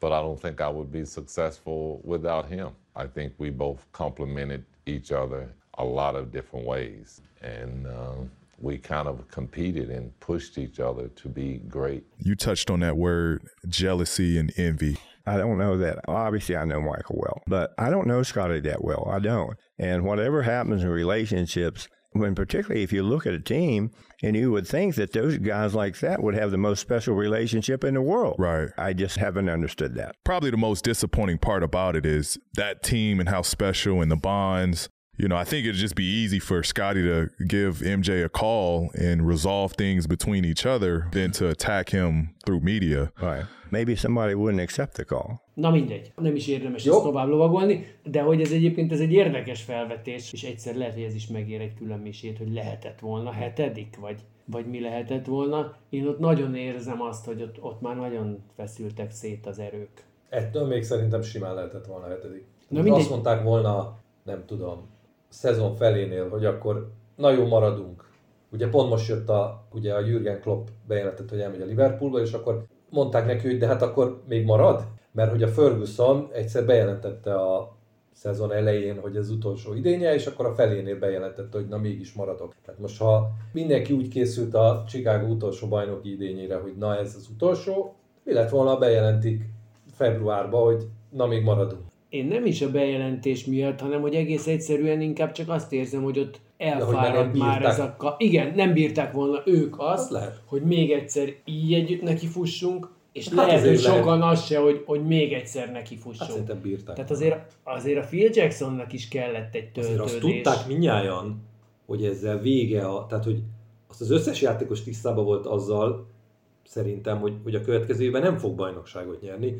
but I don't think I would be successful without him. I think we both complemented each other a lot of different ways. And uh, we kind of competed and pushed each other to be great.
You touched on that word jealousy and envy.
I don't know that. Obviously, I know Michael well, but I don't know Scotty that well. I don't. And whatever happens in relationships, when particularly if you look at a team and you would think that those guys like that would have the most special relationship in the world.
Right.
I just haven't understood that.
Probably the most disappointing part about it is that team and how special and the bonds You know, I think it'd just be easy for Scotty to give MJ a call and resolve things between each other than to attack him through media.
Right. Maybe somebody wouldn't accept the call.
Na mindegy, nem is érdemes
Jó.
ezt tovább lovagolni, de hogy ez egyébként ez egy érdekes felvetés, és egyszer lehet, hogy ez is megér egy külön misét, hogy lehetett volna hetedik, vagy, vagy mi lehetett volna. Én ott nagyon érzem azt, hogy ott, ott már nagyon feszültek szét az erők.
Ettől még szerintem simán lehetett volna hetedik.
Na mindegy.
Azt mondták volna, nem tudom, szezon felénél, hogy akkor na maradunk. Ugye pont most jött a, ugye a Jürgen Klopp bejelentett, hogy elmegy a Liverpoolba, és akkor mondták neki, hogy de hát akkor még marad? Mert hogy a Ferguson egyszer bejelentette a szezon elején, hogy ez utolsó idénye, és akkor a felénél bejelentette, hogy na mégis maradok. Tehát most ha mindenki úgy készült a Chicago utolsó bajnoki idényére, hogy na ez az utolsó, mi lett volna, bejelentik februárban, hogy na még maradunk.
Én nem is a bejelentés miatt, hanem hogy egész egyszerűen inkább csak azt érzem, hogy ott
már
elfáradt már
bírták.
ez a... Ka- Igen, nem bírták volna ők azt,
Az lehet.
hogy még egyszer így együtt nekifussunk, és
Hát
lehet, hogy
azért lehet.
sokan az se, hogy, hogy még egyszer nekifussunk.
Hát bírták.
Tehát azért, azért a Phil Jacksonnak is kellett egy
Azért
töltődés.
azt tudták minnyáján, hogy ezzel vége, a, tehát hogy azt az összes játékos tisztában volt azzal, szerintem, hogy, hogy a következő évben nem fog bajnokságot nyerni,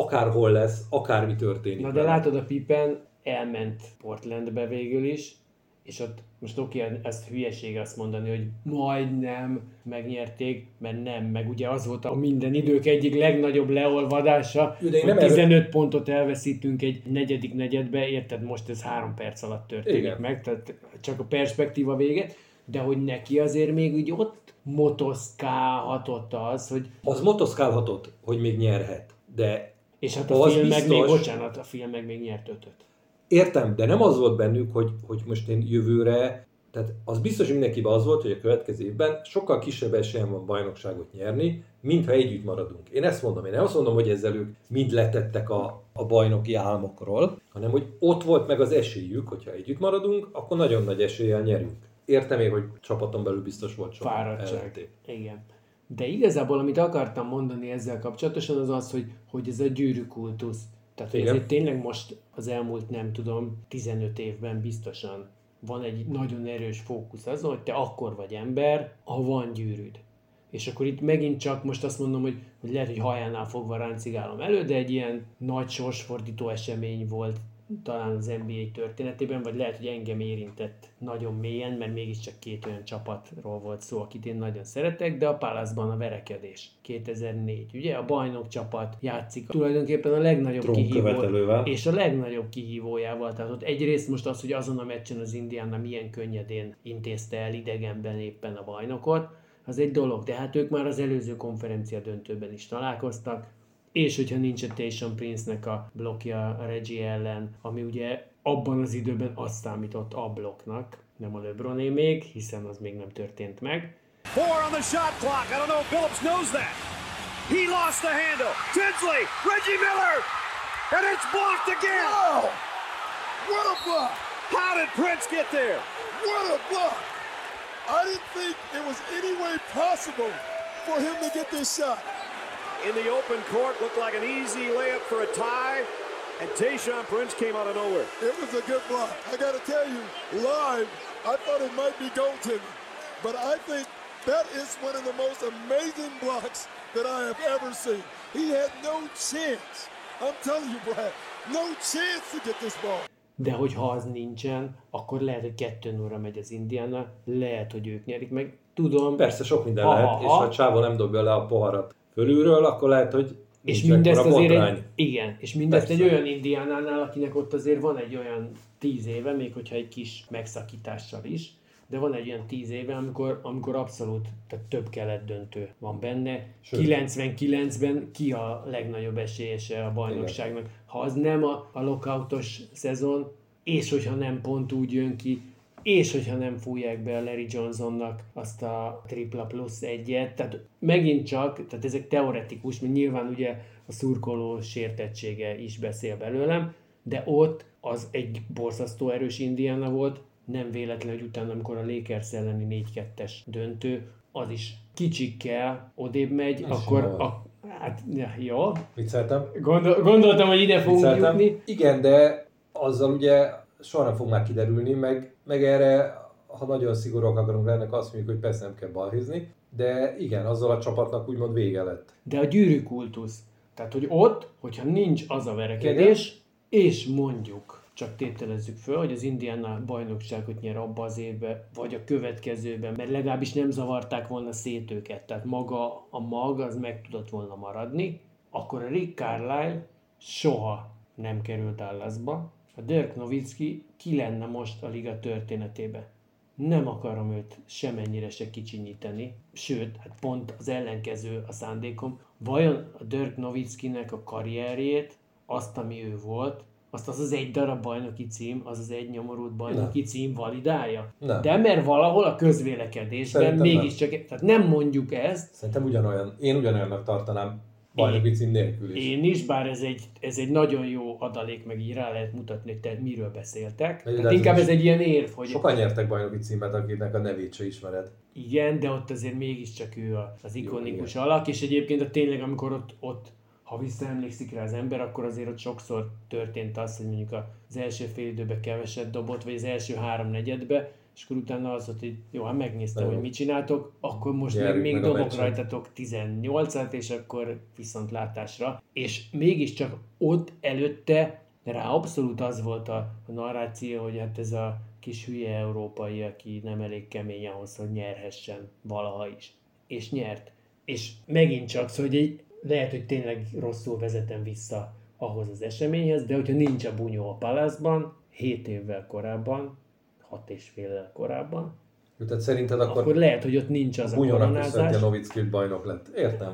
akárhol lesz, akármi történik.
Na de
vele.
látod, a Pippen elment Portlandbe végül is, és ott most oké, ezt hülyeség azt mondani, hogy majdnem megnyerték, mert nem, meg ugye az volt a minden idők egyik legnagyobb leolvadása,
de
hogy
nem
15 pontot elveszítünk egy negyedik negyedbe, érted, most ez három perc alatt történik
Igen.
meg, tehát csak a perspektíva véget, de hogy neki azért még úgy ott motoszkálhatott az, hogy
Az motoszkálhatott, hogy még nyerhet, de
és hát a
Az
film meg még, bocsánat, a film meg még nyert ötöt.
Értem, de nem az volt bennük, hogy, hogy most én jövőre, tehát az biztos, hogy mindenkiben az volt, hogy a következő évben sokkal kisebb esélyem van bajnokságot nyerni, mintha együtt maradunk. Én ezt mondom, én nem azt mondom, hogy ezzel ők mind letettek a, a bajnoki álmokról, hanem hogy ott volt meg az esélyük, hogyha együtt maradunk, akkor nagyon nagy eséllyel nyerünk. Értem én, hogy csapaton belül biztos volt sok
Fáradtság. Igen. De igazából, amit akartam mondani ezzel kapcsolatosan, az az, hogy, hogy ez a gyűrűkultusz. Tehát, hogy ezért tényleg most az elmúlt, nem tudom, 15 évben biztosan van egy nagyon erős fókusz azon, hogy te akkor vagy ember, ha van gyűrűd. És akkor itt megint csak most azt mondom, hogy, hogy lehet, hogy hajánál fogva ráncigálom elő, de egy ilyen nagy sorsfordító esemény volt talán az NBA történetében, vagy lehet, hogy engem érintett nagyon mélyen, mert mégiscsak két olyan csapatról volt szó, akit én nagyon szeretek, de a Palace-ban a verekedés 2004. Ugye a bajnok csapat játszik tulajdonképpen a legnagyobb kihívó,
Trónkövetelővel.
és a legnagyobb kihívójával. Tehát ott egyrészt most az, hogy azon a meccsen az Indiana milyen könnyedén intézte el idegenben éppen a bajnokot, az egy dolog, de hát ők már az előző konferencia döntőben is találkoztak, és hogyha nincs a Tayshaun Prince-nek a blokja a Reggie ellen, ami ugye abban az időben azt számított a blokknak, nem a LeBroné még, hiszen az még nem történt meg.
Four on the shot clock. I don't know if Phillips knows that. He lost the handle. Tinsley, Reggie Miller, and it's blocked again.
Oh! What a block!
How did Prince get there?
What a block! I didn't think it was any way possible for him to get this shot.
In the open court, looked like an easy layup for a tie, and Tayshaun Prince came out of nowhere.
It was a good block. I got to tell you, live, I thought it might be goaltending. But I think that is one of the most amazing blocks that I have ever seen. He had no chance. I'm telling you, Brad, no chance to get this ball.
De hogyha az nincsen, akkor lehet, hogy 2 0 megy az Indiana, lehet, hogy ők nyerik meg. Tudom,
Persze sok minden
Ha,
lehet,
ha,
és
ha.
ha Csávó nem dobja le a poharat fölülről, akkor lehet, hogy
És mindezt azért egy, igen, és mindezt
Persze.
egy olyan indiánánál, akinek ott azért van egy olyan tíz éve, még hogyha egy kis megszakítással is, de van egy olyan tíz éve, amikor, amikor abszolút tehát több kelet döntő van benne.
Sőt.
99-ben ki a legnagyobb esélyese a bajnokságnak? Ha az nem a, a lockoutos szezon, és hogyha nem pont úgy jön ki, és hogyha nem fújják be a Larry Johnsonnak azt a tripla plusz egyet, tehát megint csak, tehát ezek teoretikus, mert nyilván ugye a szurkoló sértettsége is beszél belőlem, de ott az egy borzasztó erős Indiana volt, nem véletlen, hogy utána, amikor a Lakers elleni 4-2-es döntő, az is kicsikkel odébb megy,
Ez
akkor a, hát ja, jó,
Vicceltem.
Gondol, gondoltam, hogy ide fogunk
Vicceltem.
jutni.
Igen, de azzal ugye soha nem fog már kiderülni, meg, meg erre, ha nagyon szigorúak akarunk lenni, azt mondjuk, hogy persze nem kell balhézni, de igen, azzal a csapatnak úgymond vége lett.
De a gyűrűkultusz. Tehát, hogy ott, hogyha nincs az a verekedés, igen. és mondjuk, csak tételezzük föl, hogy az Indiana bajnokságot nyer abba az évben, vagy a következőben, mert legalábbis nem zavarták volna szét őket, tehát maga a mag az meg tudott volna maradni, akkor a Rick Carlisle soha nem került Dallasba, a Dirk Nowitzki ki lenne most a liga történetébe. Nem akarom őt semennyire se kicsinyíteni, sőt, hát pont az ellenkező a szándékom. Vajon a Dirk Nowitzkinek a karrierjét, azt, ami ő volt, azt az az egy darab bajnoki cím, az az egy nyomorult bajnoki nem. cím validálja?
Nem.
De mert valahol a közvélekedésben Szerintem mégiscsak, nem. tehát nem mondjuk ezt.
Szerintem ugyanolyan, én ugyanolyannak tartanám bajnoki cím nélkül is.
Én is, bár ez egy, ez egy nagyon jó adalék, meg így rá lehet mutatni, hogy te miről beszéltek.
De
Tehát inkább ez egy ilyen érv, hogy...
Sokan nyertek bajnoki címet, akinek a nevét se ismered.
Igen, de ott azért mégiscsak ő az ikonikus jó, alak, és egyébként a tényleg, amikor ott, ott ha visszaemlékszik rá az ember, akkor azért ott sokszor történt az, hogy mondjuk az első fél időben keveset dobott, vagy az első három negyedbe, és akkor utána az volt, hogy jó, hát megnéztem, hogy mit csináltok, akkor most meg még dobok rajtatok 18-at, és akkor viszont látásra. És mégiscsak ott előtte rá abszolút az volt a, a narráció, hogy hát ez a kis hülye európai, aki nem elég kemény ahhoz, hogy nyerhessen valaha is. És nyert. És megint csak, szóval, hogy egy, lehet, hogy tényleg rosszul vezetem vissza ahhoz az eseményhez, de hogyha nincs a bunyó a Palászban, 7 évvel korábban, hat és fél korábban.
Jó, tehát szerinted akkor,
akkor lehet, hogy ott nincs az a
koronázás. Novicki bajnok lett. Értem.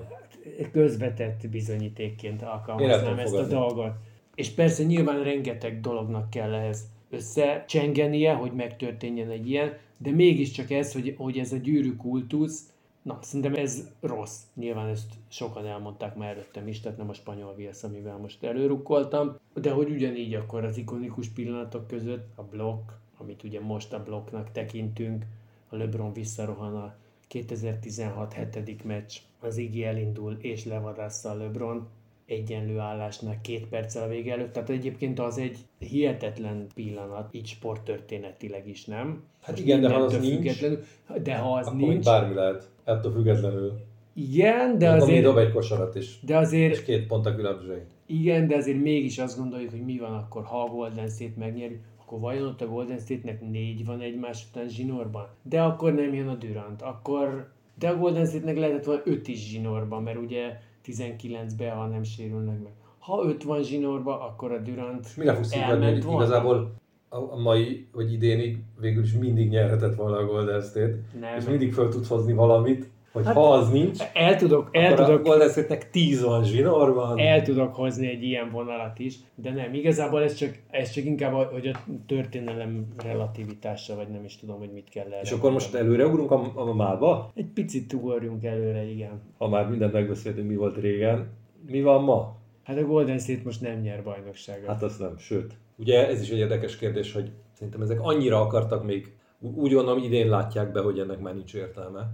Közvetett bizonyítékként alkalmaznám ezt a dolgot. És persze nyilván rengeteg dolognak kell ehhez összecsengenie, hogy megtörténjen egy ilyen, de mégiscsak ez, hogy, hogy ez a gyűrű kultusz, na, szerintem ez rossz. Nyilván ezt sokan elmondták már előttem is, tehát nem a spanyol viasz, amivel most előrukkoltam, de hogy ugyanígy akkor az ikonikus pillanatok között a blokk, amit ugye most a blokknak tekintünk, a LeBron visszarohan a 2016 hetedik meccs, az Igi elindul és levadászza a LeBron, egyenlő állásnak két perccel a vége előtt. Tehát egyébként az egy hihetetlen pillanat, így sporttörténetileg is, nem?
Hát Most igen, de ha az nincs,
de ha az
akkor
nincs,
bármi lehet, ettől függetlenül.
Igen, de
Még
azért...
dob egy kosarat is.
De azért...
És két pont a különbség.
Igen, de azért mégis azt gondoljuk, hogy mi van akkor, ha a Golden State megnyeri akkor vajon ott a Golden State-nek négy van egymás után zsinórban? De akkor nem jön a Durant, akkor... De a Golden State-nek lehetett volna öt is zsinórban, mert ugye 19-ben, ha nem sérülnek meg. Ha öt van zsinórban, akkor a Durant
Mire fogsz elment volna. Igazából a mai, vagy idénig végül is mindig nyerhetett volna a Golden State, nem. és mindig fel tud hozni valamit, hogy hát, ha az nincs,
el tudok, el
akkor
tudok,
a Golden State-nek 10 van zsinórban.
El tudok hozni egy ilyen vonalat is, de nem, igazából ez csak, ez csak inkább, hogy a történelem relativitása, vagy nem is tudom, hogy mit kell
erre. És akkor most előreugrunk a, a mába?
Egy picit ugorjunk előre, igen.
Ha már mindent megbeszéltünk, mi volt régen. Mi van ma?
Hát a Golden State most nem nyer bajnokságot.
Hát azt nem, sőt. Ugye ez is egy érdekes kérdés, hogy szerintem ezek annyira akartak még, úgy gondolom idén látják be, hogy ennek már nincs értelme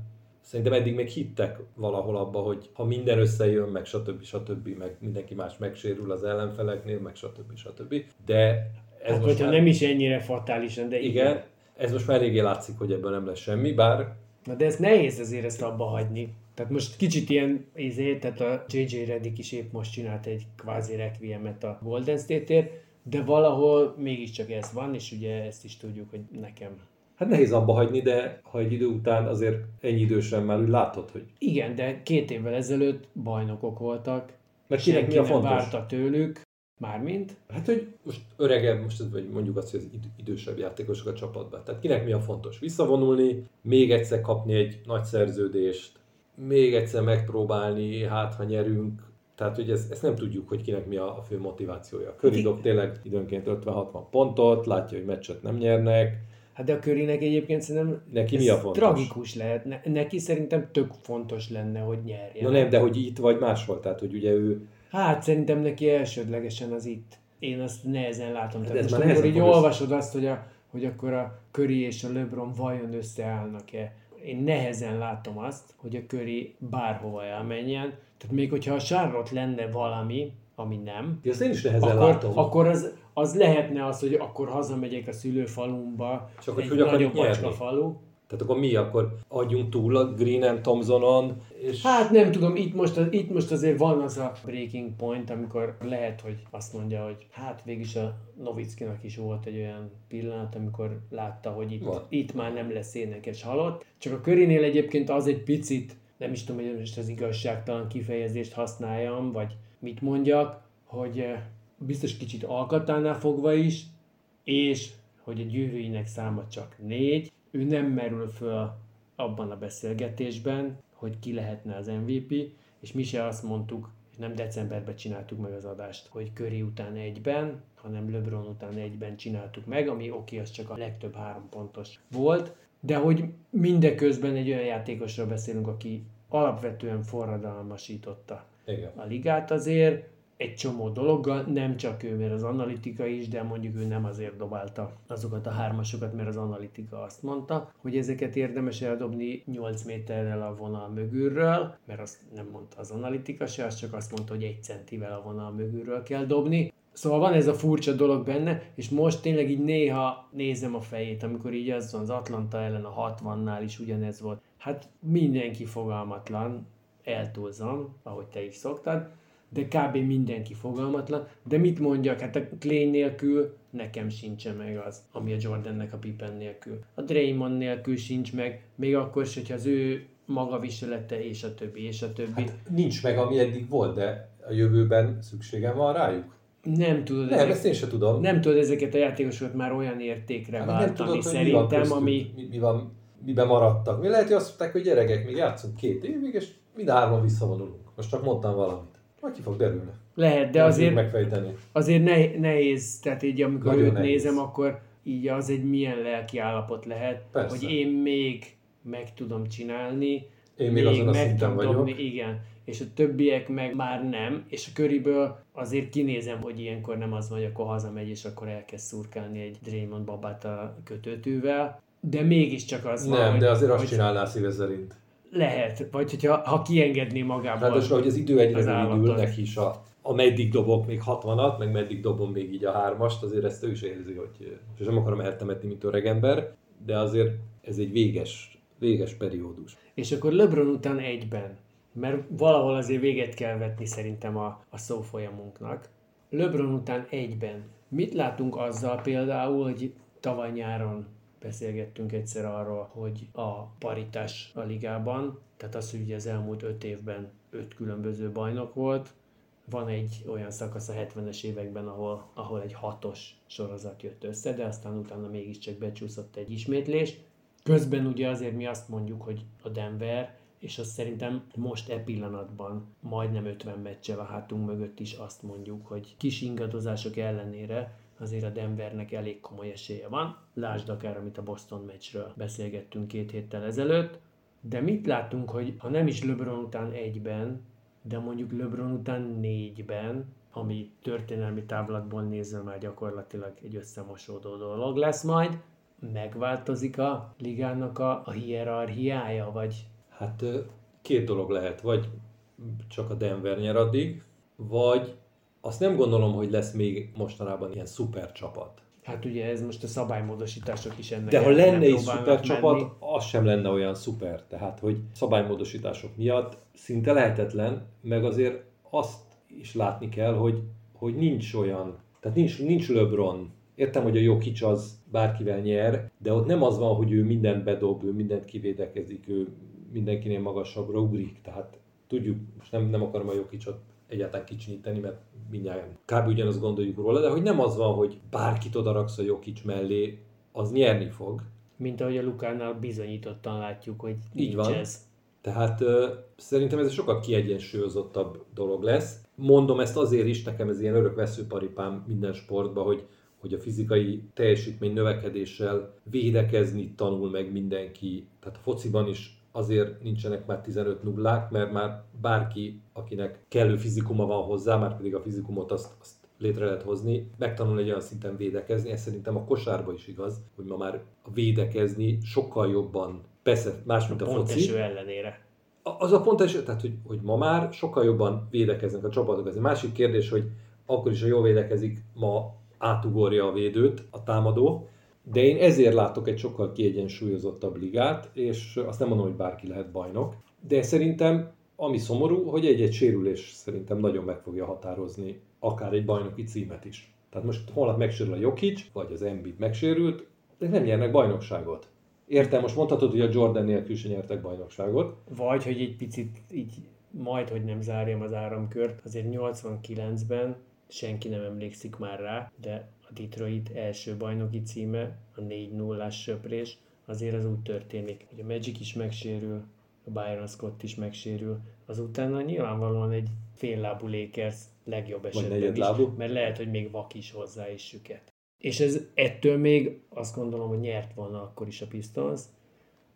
Szerintem eddig még hittek valahol abba, hogy ha minden összejön, meg stb. stb. meg mindenki más megsérül az ellenfeleknél, meg stb. stb. De
ez hát, most már... nem is ennyire fatálisan, de
igen. igen. Ez most már eléggé látszik, hogy ebben nem lesz semmi, bár...
Na de ez nehéz azért ezt abba hagyni. Tehát most kicsit ilyen, izé, tehát a JJ Redick is épp most csinált egy kvázi requiemet a Golden State-ért, de valahol mégiscsak ez van, és ugye ezt is tudjuk, hogy nekem
Hát nehéz abba hagyni, de ha egy idő után azért ennyi idősen már úgy látod, hogy...
Igen, de két évvel ezelőtt bajnokok voltak.
Mert kinek mi a fontos?
várta tőlük. Mármint?
Hát, hogy most öregebb, most vagy mondjuk azt, hogy az idősebb játékosok a csapatban. Tehát kinek mi a fontos? Visszavonulni, még egyszer kapni egy nagy szerződést, még egyszer megpróbálni, hát ha nyerünk. Tehát, hogy ezt, ezt nem tudjuk, hogy kinek mi a, a fő motivációja. Curry dob tényleg időnként 50-60 pontot, látja, hogy meccset nem nyernek,
Hát de a körének egyébként szerintem
neki mi a fontos?
tragikus lehet. Ne, neki szerintem tök fontos lenne, hogy nyerjen.
Na nem, de hogy itt vagy máshol, tehát hogy ugye ő...
Hát szerintem neki elsődlegesen az itt. Én azt nehezen látom. Hát tehát most amikor így olvasod azt, hogy, a, hogy akkor a Köri és a LeBron vajon összeállnak-e, én nehezen látom azt, hogy a Köri bárhova elmenjen. Tehát még hogyha a Charlotte lenne valami, ami nem,
ja, én is nehezen
akkor,
látom.
akkor az, az lehetne az, hogy akkor hazamegyek a szülőfalumba,
Csak hogy
egy
hogy akarjuk
nagyobb macska falu.
Tehát akkor mi? Akkor adjunk túl a Green and Thompsonon, és
Hát nem tudom, itt most, itt most azért van az a breaking point, amikor lehet, hogy azt mondja, hogy hát végülis a Novickinak is volt egy olyan pillanat, amikor látta, hogy itt,
Van.
itt már nem lesz énekes halott. Csak a körénél egyébként az egy picit, nem is tudom, hogy most az igazságtalan kifejezést használjam, vagy mit mondjak, hogy eh, biztos kicsit alkatánál fogva is, és hogy a gyűrűinek száma csak négy, ő nem merül föl abban a beszélgetésben, hogy ki lehetne az MVP, és mi se azt mondtuk, és nem decemberben csináltuk meg az adást, hogy Curry után egyben, hanem LeBron után egyben csináltuk meg, ami oké, okay, az csak a legtöbb három pontos volt, de hogy mindeközben egy olyan játékosról beszélünk, aki alapvetően forradalmasította
igen.
a ligát azért, egy csomó dologgal, nem csak ő, mert az analitika is, de mondjuk ő nem azért dobálta azokat a hármasokat, mert az analitika azt mondta, hogy ezeket érdemes eldobni 8 méterrel a vonal mögülről, mert azt nem mondta az analitika se, az csak azt mondta, hogy egy centivel a vonal mögülről kell dobni. Szóval van ez a furcsa dolog benne, és most tényleg így néha nézem a fejét, amikor így az van az Atlanta ellen a 60-nál is ugyanez volt. Hát mindenki fogalmatlan, eltúlzom, ahogy te is szoktad, de kb. mindenki fogalmatlan. De mit mondjak, hát a Clay nélkül nekem sincsen meg az, ami a Jordannek a Pippen nélkül. A Draymond nélkül sincs meg, még akkor is, hogyha az ő maga viselete, és a többi, és a többi. Hát,
Nincs meg, ami eddig volt, de a jövőben szükségem van rájuk.
nem tudod,
Nem,
ezek,
ezt én sem tudom.
nem tudod ezeket a játékosokat már olyan értékre
Hát
váltani,
nem tudod, hogy mi van
szerintem,
köztük,
ami...
mi, mi van, miben maradtak. Mi lehet, hogy azt mondták, hogy gyerekek, még játszunk két évig, és mind hárman visszavonulunk. Most csak mondtam valamit. Majd ki fog derülni.
Lehet, de azért,
megfejteni.
azért ne, nehéz, tehát így amikor
Nagyon
őt
nehéz.
nézem, akkor így az egy milyen lelki állapot lehet,
Persze.
hogy én még meg tudom csinálni,
Én még azon a
meg
szinten
tudom
vagyok.
dobni, igen, és a többiek meg már nem, és a köriből azért kinézem, hogy ilyenkor nem az van, hogy akkor hazamegy, és akkor elkezd szurkálni egy Draymond babát a kötőtűvel, de mégiscsak az van,
Nem,
hogy,
de azért azt
hogy
csinálná szíve szerint.
Lehet, vagy hogyha ha kiengedné magából
Ráadásul, hogy az idő egyre rövidül, neki is a, a meddig dobok még 60-at, meg meddig dobom még így a hármast, azért ezt ő is érzi, hogy és nem akarom eltemetni, mint öreg ember, de azért ez egy véges, véges periódus.
És akkor LeBron után egyben, mert valahol azért véget kell vetni szerintem a, a szófolyamunknak. LeBron után egyben. Mit látunk azzal például, hogy tavaly nyáron beszélgettünk egyszer arról, hogy a paritás a ligában, tehát az, hogy ugye az elmúlt öt évben öt különböző bajnok volt, van egy olyan szakasz a 70-es években, ahol, ahol egy hatos sorozat jött össze, de aztán utána mégiscsak becsúszott egy ismétlés. Közben ugye azért mi azt mondjuk, hogy a Denver, és azt szerintem most e pillanatban majdnem 50 meccsel a hátunk mögött is azt mondjuk, hogy kis ingadozások ellenére azért a Denvernek elég komoly esélye van. Lásd akár, amit a Boston meccsről beszélgettünk két héttel ezelőtt. De mit látunk, hogy ha nem is LeBron után egyben, de mondjuk LeBron után négyben, ami történelmi távlatból nézve már gyakorlatilag egy összemosódó dolog lesz majd, megváltozik a ligának a, a hierarchiája, vagy
Hát két dolog lehet, vagy csak a Denver nyer addig, vagy azt nem gondolom, hogy lesz még mostanában ilyen szuper csapat.
hát ugye ez most a szabálymódosítások is ennek
De ha lenne egy
próbálnak
szuper csapat,
menni.
az sem lenne olyan szuper. Tehát, hogy szabálymódosítások miatt szinte lehetetlen, meg azért azt is látni kell, hogy, hogy nincs olyan, tehát nincs, nincs LeBron. Értem, hogy a Jokic az bárkivel nyer, de ott nem az van, hogy ő mindent bedob, ő mindent kivédekezik, ő mindenkinél magasabbra ugrik. Tehát tudjuk, most nem, nem akarom a Jokicot egyáltalán kicsinyíteni, mert mindjárt kb. ugyanazt gondoljuk róla, de hogy nem az van, hogy bárkit odaraksz a Jokic mellé, az nyerni fog.
Mint ahogy a Lukánál bizonyítottan látjuk, hogy
Így van.
ez.
Tehát ö, szerintem ez egy sokkal kiegyensúlyozottabb dolog lesz. Mondom ezt azért is, nekem ez ilyen örök veszőparipám minden sportban, hogy, hogy a fizikai teljesítmény növekedéssel védekezni tanul meg mindenki. Tehát a fociban is azért nincsenek már 15 nullák, mert már bárki, akinek kellő fizikuma van hozzá, már pedig a fizikumot azt, azt létre lehet hozni, megtanul egy olyan szinten védekezni, ez szerintem a kosárba is igaz, hogy ma már a védekezni sokkal jobban, persze más, mint a foci,
Ponteső ellenére.
a- az a pont, és, tehát, hogy, hogy ma már sokkal jobban védekeznek a csapatok. Ez egy másik kérdés, hogy akkor is, ha jól védekezik, ma átugorja a védőt, a támadó, de én ezért látok egy sokkal kiegyensúlyozottabb ligát, és azt nem mondom, hogy bárki lehet bajnok, de szerintem ami szomorú, hogy egy-egy sérülés szerintem nagyon meg fogja határozni akár egy bajnoki címet is. Tehát most holnap megsérül a Jokic, vagy az Embiid megsérült, de nem nyernek bajnokságot. Értem, most mondhatod, hogy a Jordan nélkül sem nyertek bajnokságot.
Vagy, hogy egy picit így majd, hogy nem zárjam az áramkört, azért 89-ben senki nem emlékszik már rá, de a Detroit első bajnoki címe, a 4 0 söprés, azért az úgy történik, hogy a Magic is megsérül, a Byron Scott is megsérül, azután nyilvánvalóan egy féllábú Lakers legjobb esetben is,
negyedlábú.
mert lehet, hogy még vak is hozzá is süket. És ez ettől még azt gondolom, hogy nyert volna akkor is a Pistons,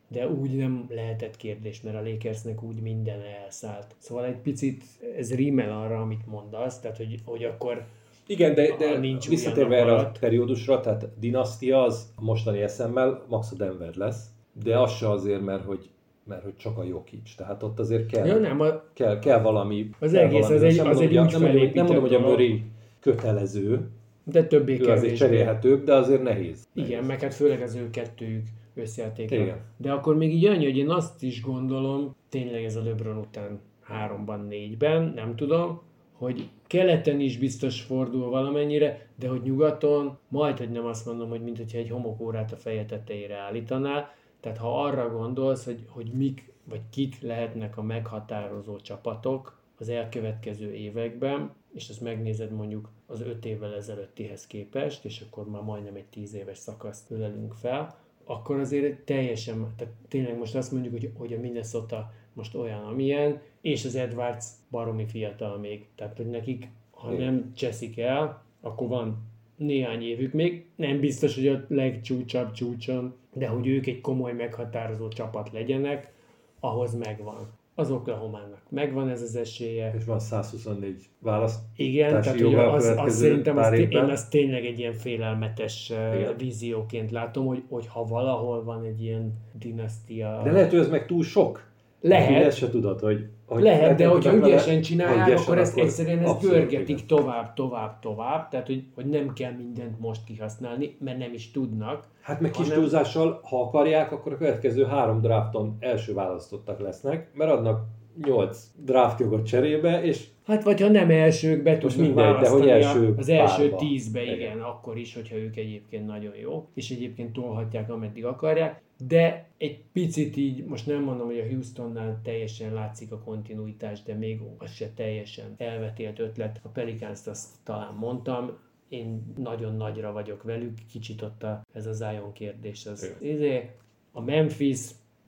de úgy nem lehetett kérdés, mert a Lakersnek úgy minden elszállt. Szóval egy picit ez rímel arra, amit mondasz, tehát hogy, hogy akkor
Igen, de, de
nincs
visszatérve erre a periódusra, tehát dinasztia az mostani eszemmel max a Denver lesz, de az se azért, mert hogy, mert hogy csak a Jokic. Tehát ott azért kell,
ja, nem, a,
kell, kell valami.
Az
kell
egész,
valami.
az egy-
Nem
az
mondom,
egy úgy
nem mondom, Nem mondom, hogy a Murray kötelező,
de többé
ő azért cserélhetőbb, de azért nehéz.
Igen, meg hát főleg az ő kettőjük összjátéka. De akkor még így annyi, hogy én azt is gondolom, tényleg ez a LeBron után háromban, négyben, nem tudom, hogy keleten is biztos fordul valamennyire, de hogy nyugaton, majd, hogy nem azt mondom, hogy mint hogyha egy homokórát a feje tetejére állítanál, tehát ha arra gondolsz, hogy, hogy mik vagy kik lehetnek a meghatározó csapatok az elkövetkező években, és azt megnézed mondjuk az öt évvel ezelőttihez képest, és akkor már majdnem egy tíz éves szakaszt ölelünk fel, akkor azért teljesen, tehát tényleg most azt mondjuk, hogy, hogy a Minnesota most olyan, amilyen, és az Edwards baromi fiatal még. Tehát, hogy nekik, ha nem cseszik el, akkor van néhány évük még, nem biztos, hogy a legcsúcsabb csúcson, de hogy ők egy komoly meghatározó csapat legyenek, ahhoz megvan. Az Oklahomának megvan ez az esélye.
És van 124 választ.
Igen, tehát
a
az, az szerintem az,
pár
té- én azt tényleg egy ilyen félelmetes
Igen.
vízióként látom, hogy, hogy ha valahol van egy ilyen dinasztia...
De lehet, hogy ez meg túl sok.
Lehet.
Ezt se tudod, hogy... hogy
Lehet, de hogyha
vele-
ügyesen csinálják,
ügyesen,
akkor ezt egyszerűen ezt görgetik
igen.
tovább, tovább, tovább, tehát hogy, hogy nem kell mindent most kihasználni, mert nem is tudnak.
Hát meg kis
hanem-
túlzással, ha akarják, akkor a következő három drafton első választottak lesznek, mert adnak 8 draftjogot cserébe, és
Hát vagy ha nem elsőkbe tudnak
mindegy, de hogy első
az első
párba.
tízbe, igen,
Igen.
akkor is, hogyha ők egyébként nagyon jó, és egyébként tolhatják, ameddig akarják, de egy picit így, most nem mondom, hogy a Houstonnál teljesen látszik a kontinuitás, de még az se teljesen elvetélt ötlet. A Pelicans-t azt talán mondtam, én nagyon nagyra vagyok velük, kicsit ott a, ez a Zion kérdés. Az, izé, a Memphis,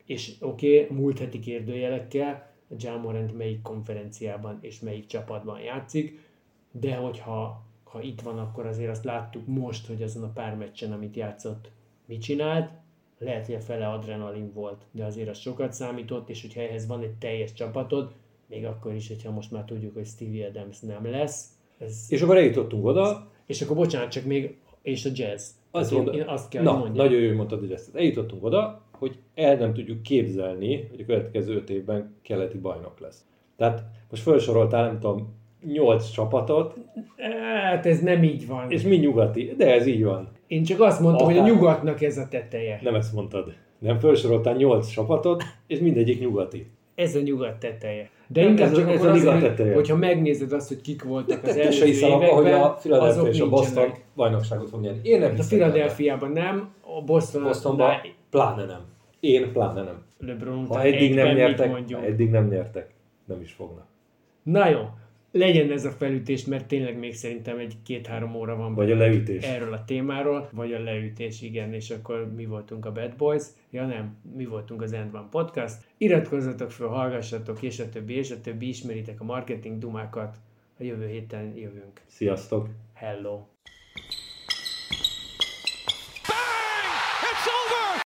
és oké, okay, múlt heti kérdőjelekkel, a John Morant melyik konferenciában és melyik csapatban játszik, de hogyha ha itt van, akkor azért azt láttuk most, hogy azon a pár meccsen, amit játszott, mit csinált. Lehet, hogy a fele adrenalin volt, de azért az sokat számított, és hogyha ehhez van egy teljes csapatod, még akkor is, hogyha most már tudjuk, hogy Stevie Adams nem lesz. Ez,
És akkor eljutottunk oda,
és akkor bocsánat, csak még, és a jazz.
azt,
Tehát
mondod,
én, azt kell,
na,
mondjam.
nagyon jó, hogy mondtad, hogy ezt. Eljutottunk oda, hogy el nem tudjuk képzelni, hogy a következő öt évben keleti bajnok lesz. Tehát most felsoroltál, nem tudom, 8 csapatot,
Hát ez nem így van.
és mi nyugati, de ez így van.
Én csak azt mondtam, hogy a nyugatnak ez a teteje.
Nem ezt mondtad. Nem felsoroltál 8 csapatot, és mindegyik nyugati.
Ez a nyugat teteje. De
Nem,
inkább
ez a-
csak
ez a
hogy,
teteje.
hogyha megnézed azt, hogy kik voltak az
Te se
előző
hiszel abba, hogy
években,
a Philadelphia és a Boston
nincsenek.
bajnokságot fog nyerni. Én nem
A
hiszek ebben.
Philadelphiában nem, a Boston,
Bostonban pláne nem. Én pláne nem.
LeBron
Ha eddig nem nyertek, eddig nem nyertek, nem is fognak.
Na jó, legyen ez a felütés, mert tényleg még szerintem egy két-három óra van
Vagy a leütés.
erről a témáról, vagy a leütés, igen, és akkor mi voltunk a Bad Boys, ja nem, mi voltunk az End One Podcast. Iratkozzatok fel, hallgassatok, és a többi, és a többi, ismeritek a marketing dumákat, a jövő héten jövünk.
Sziasztok!
Hello!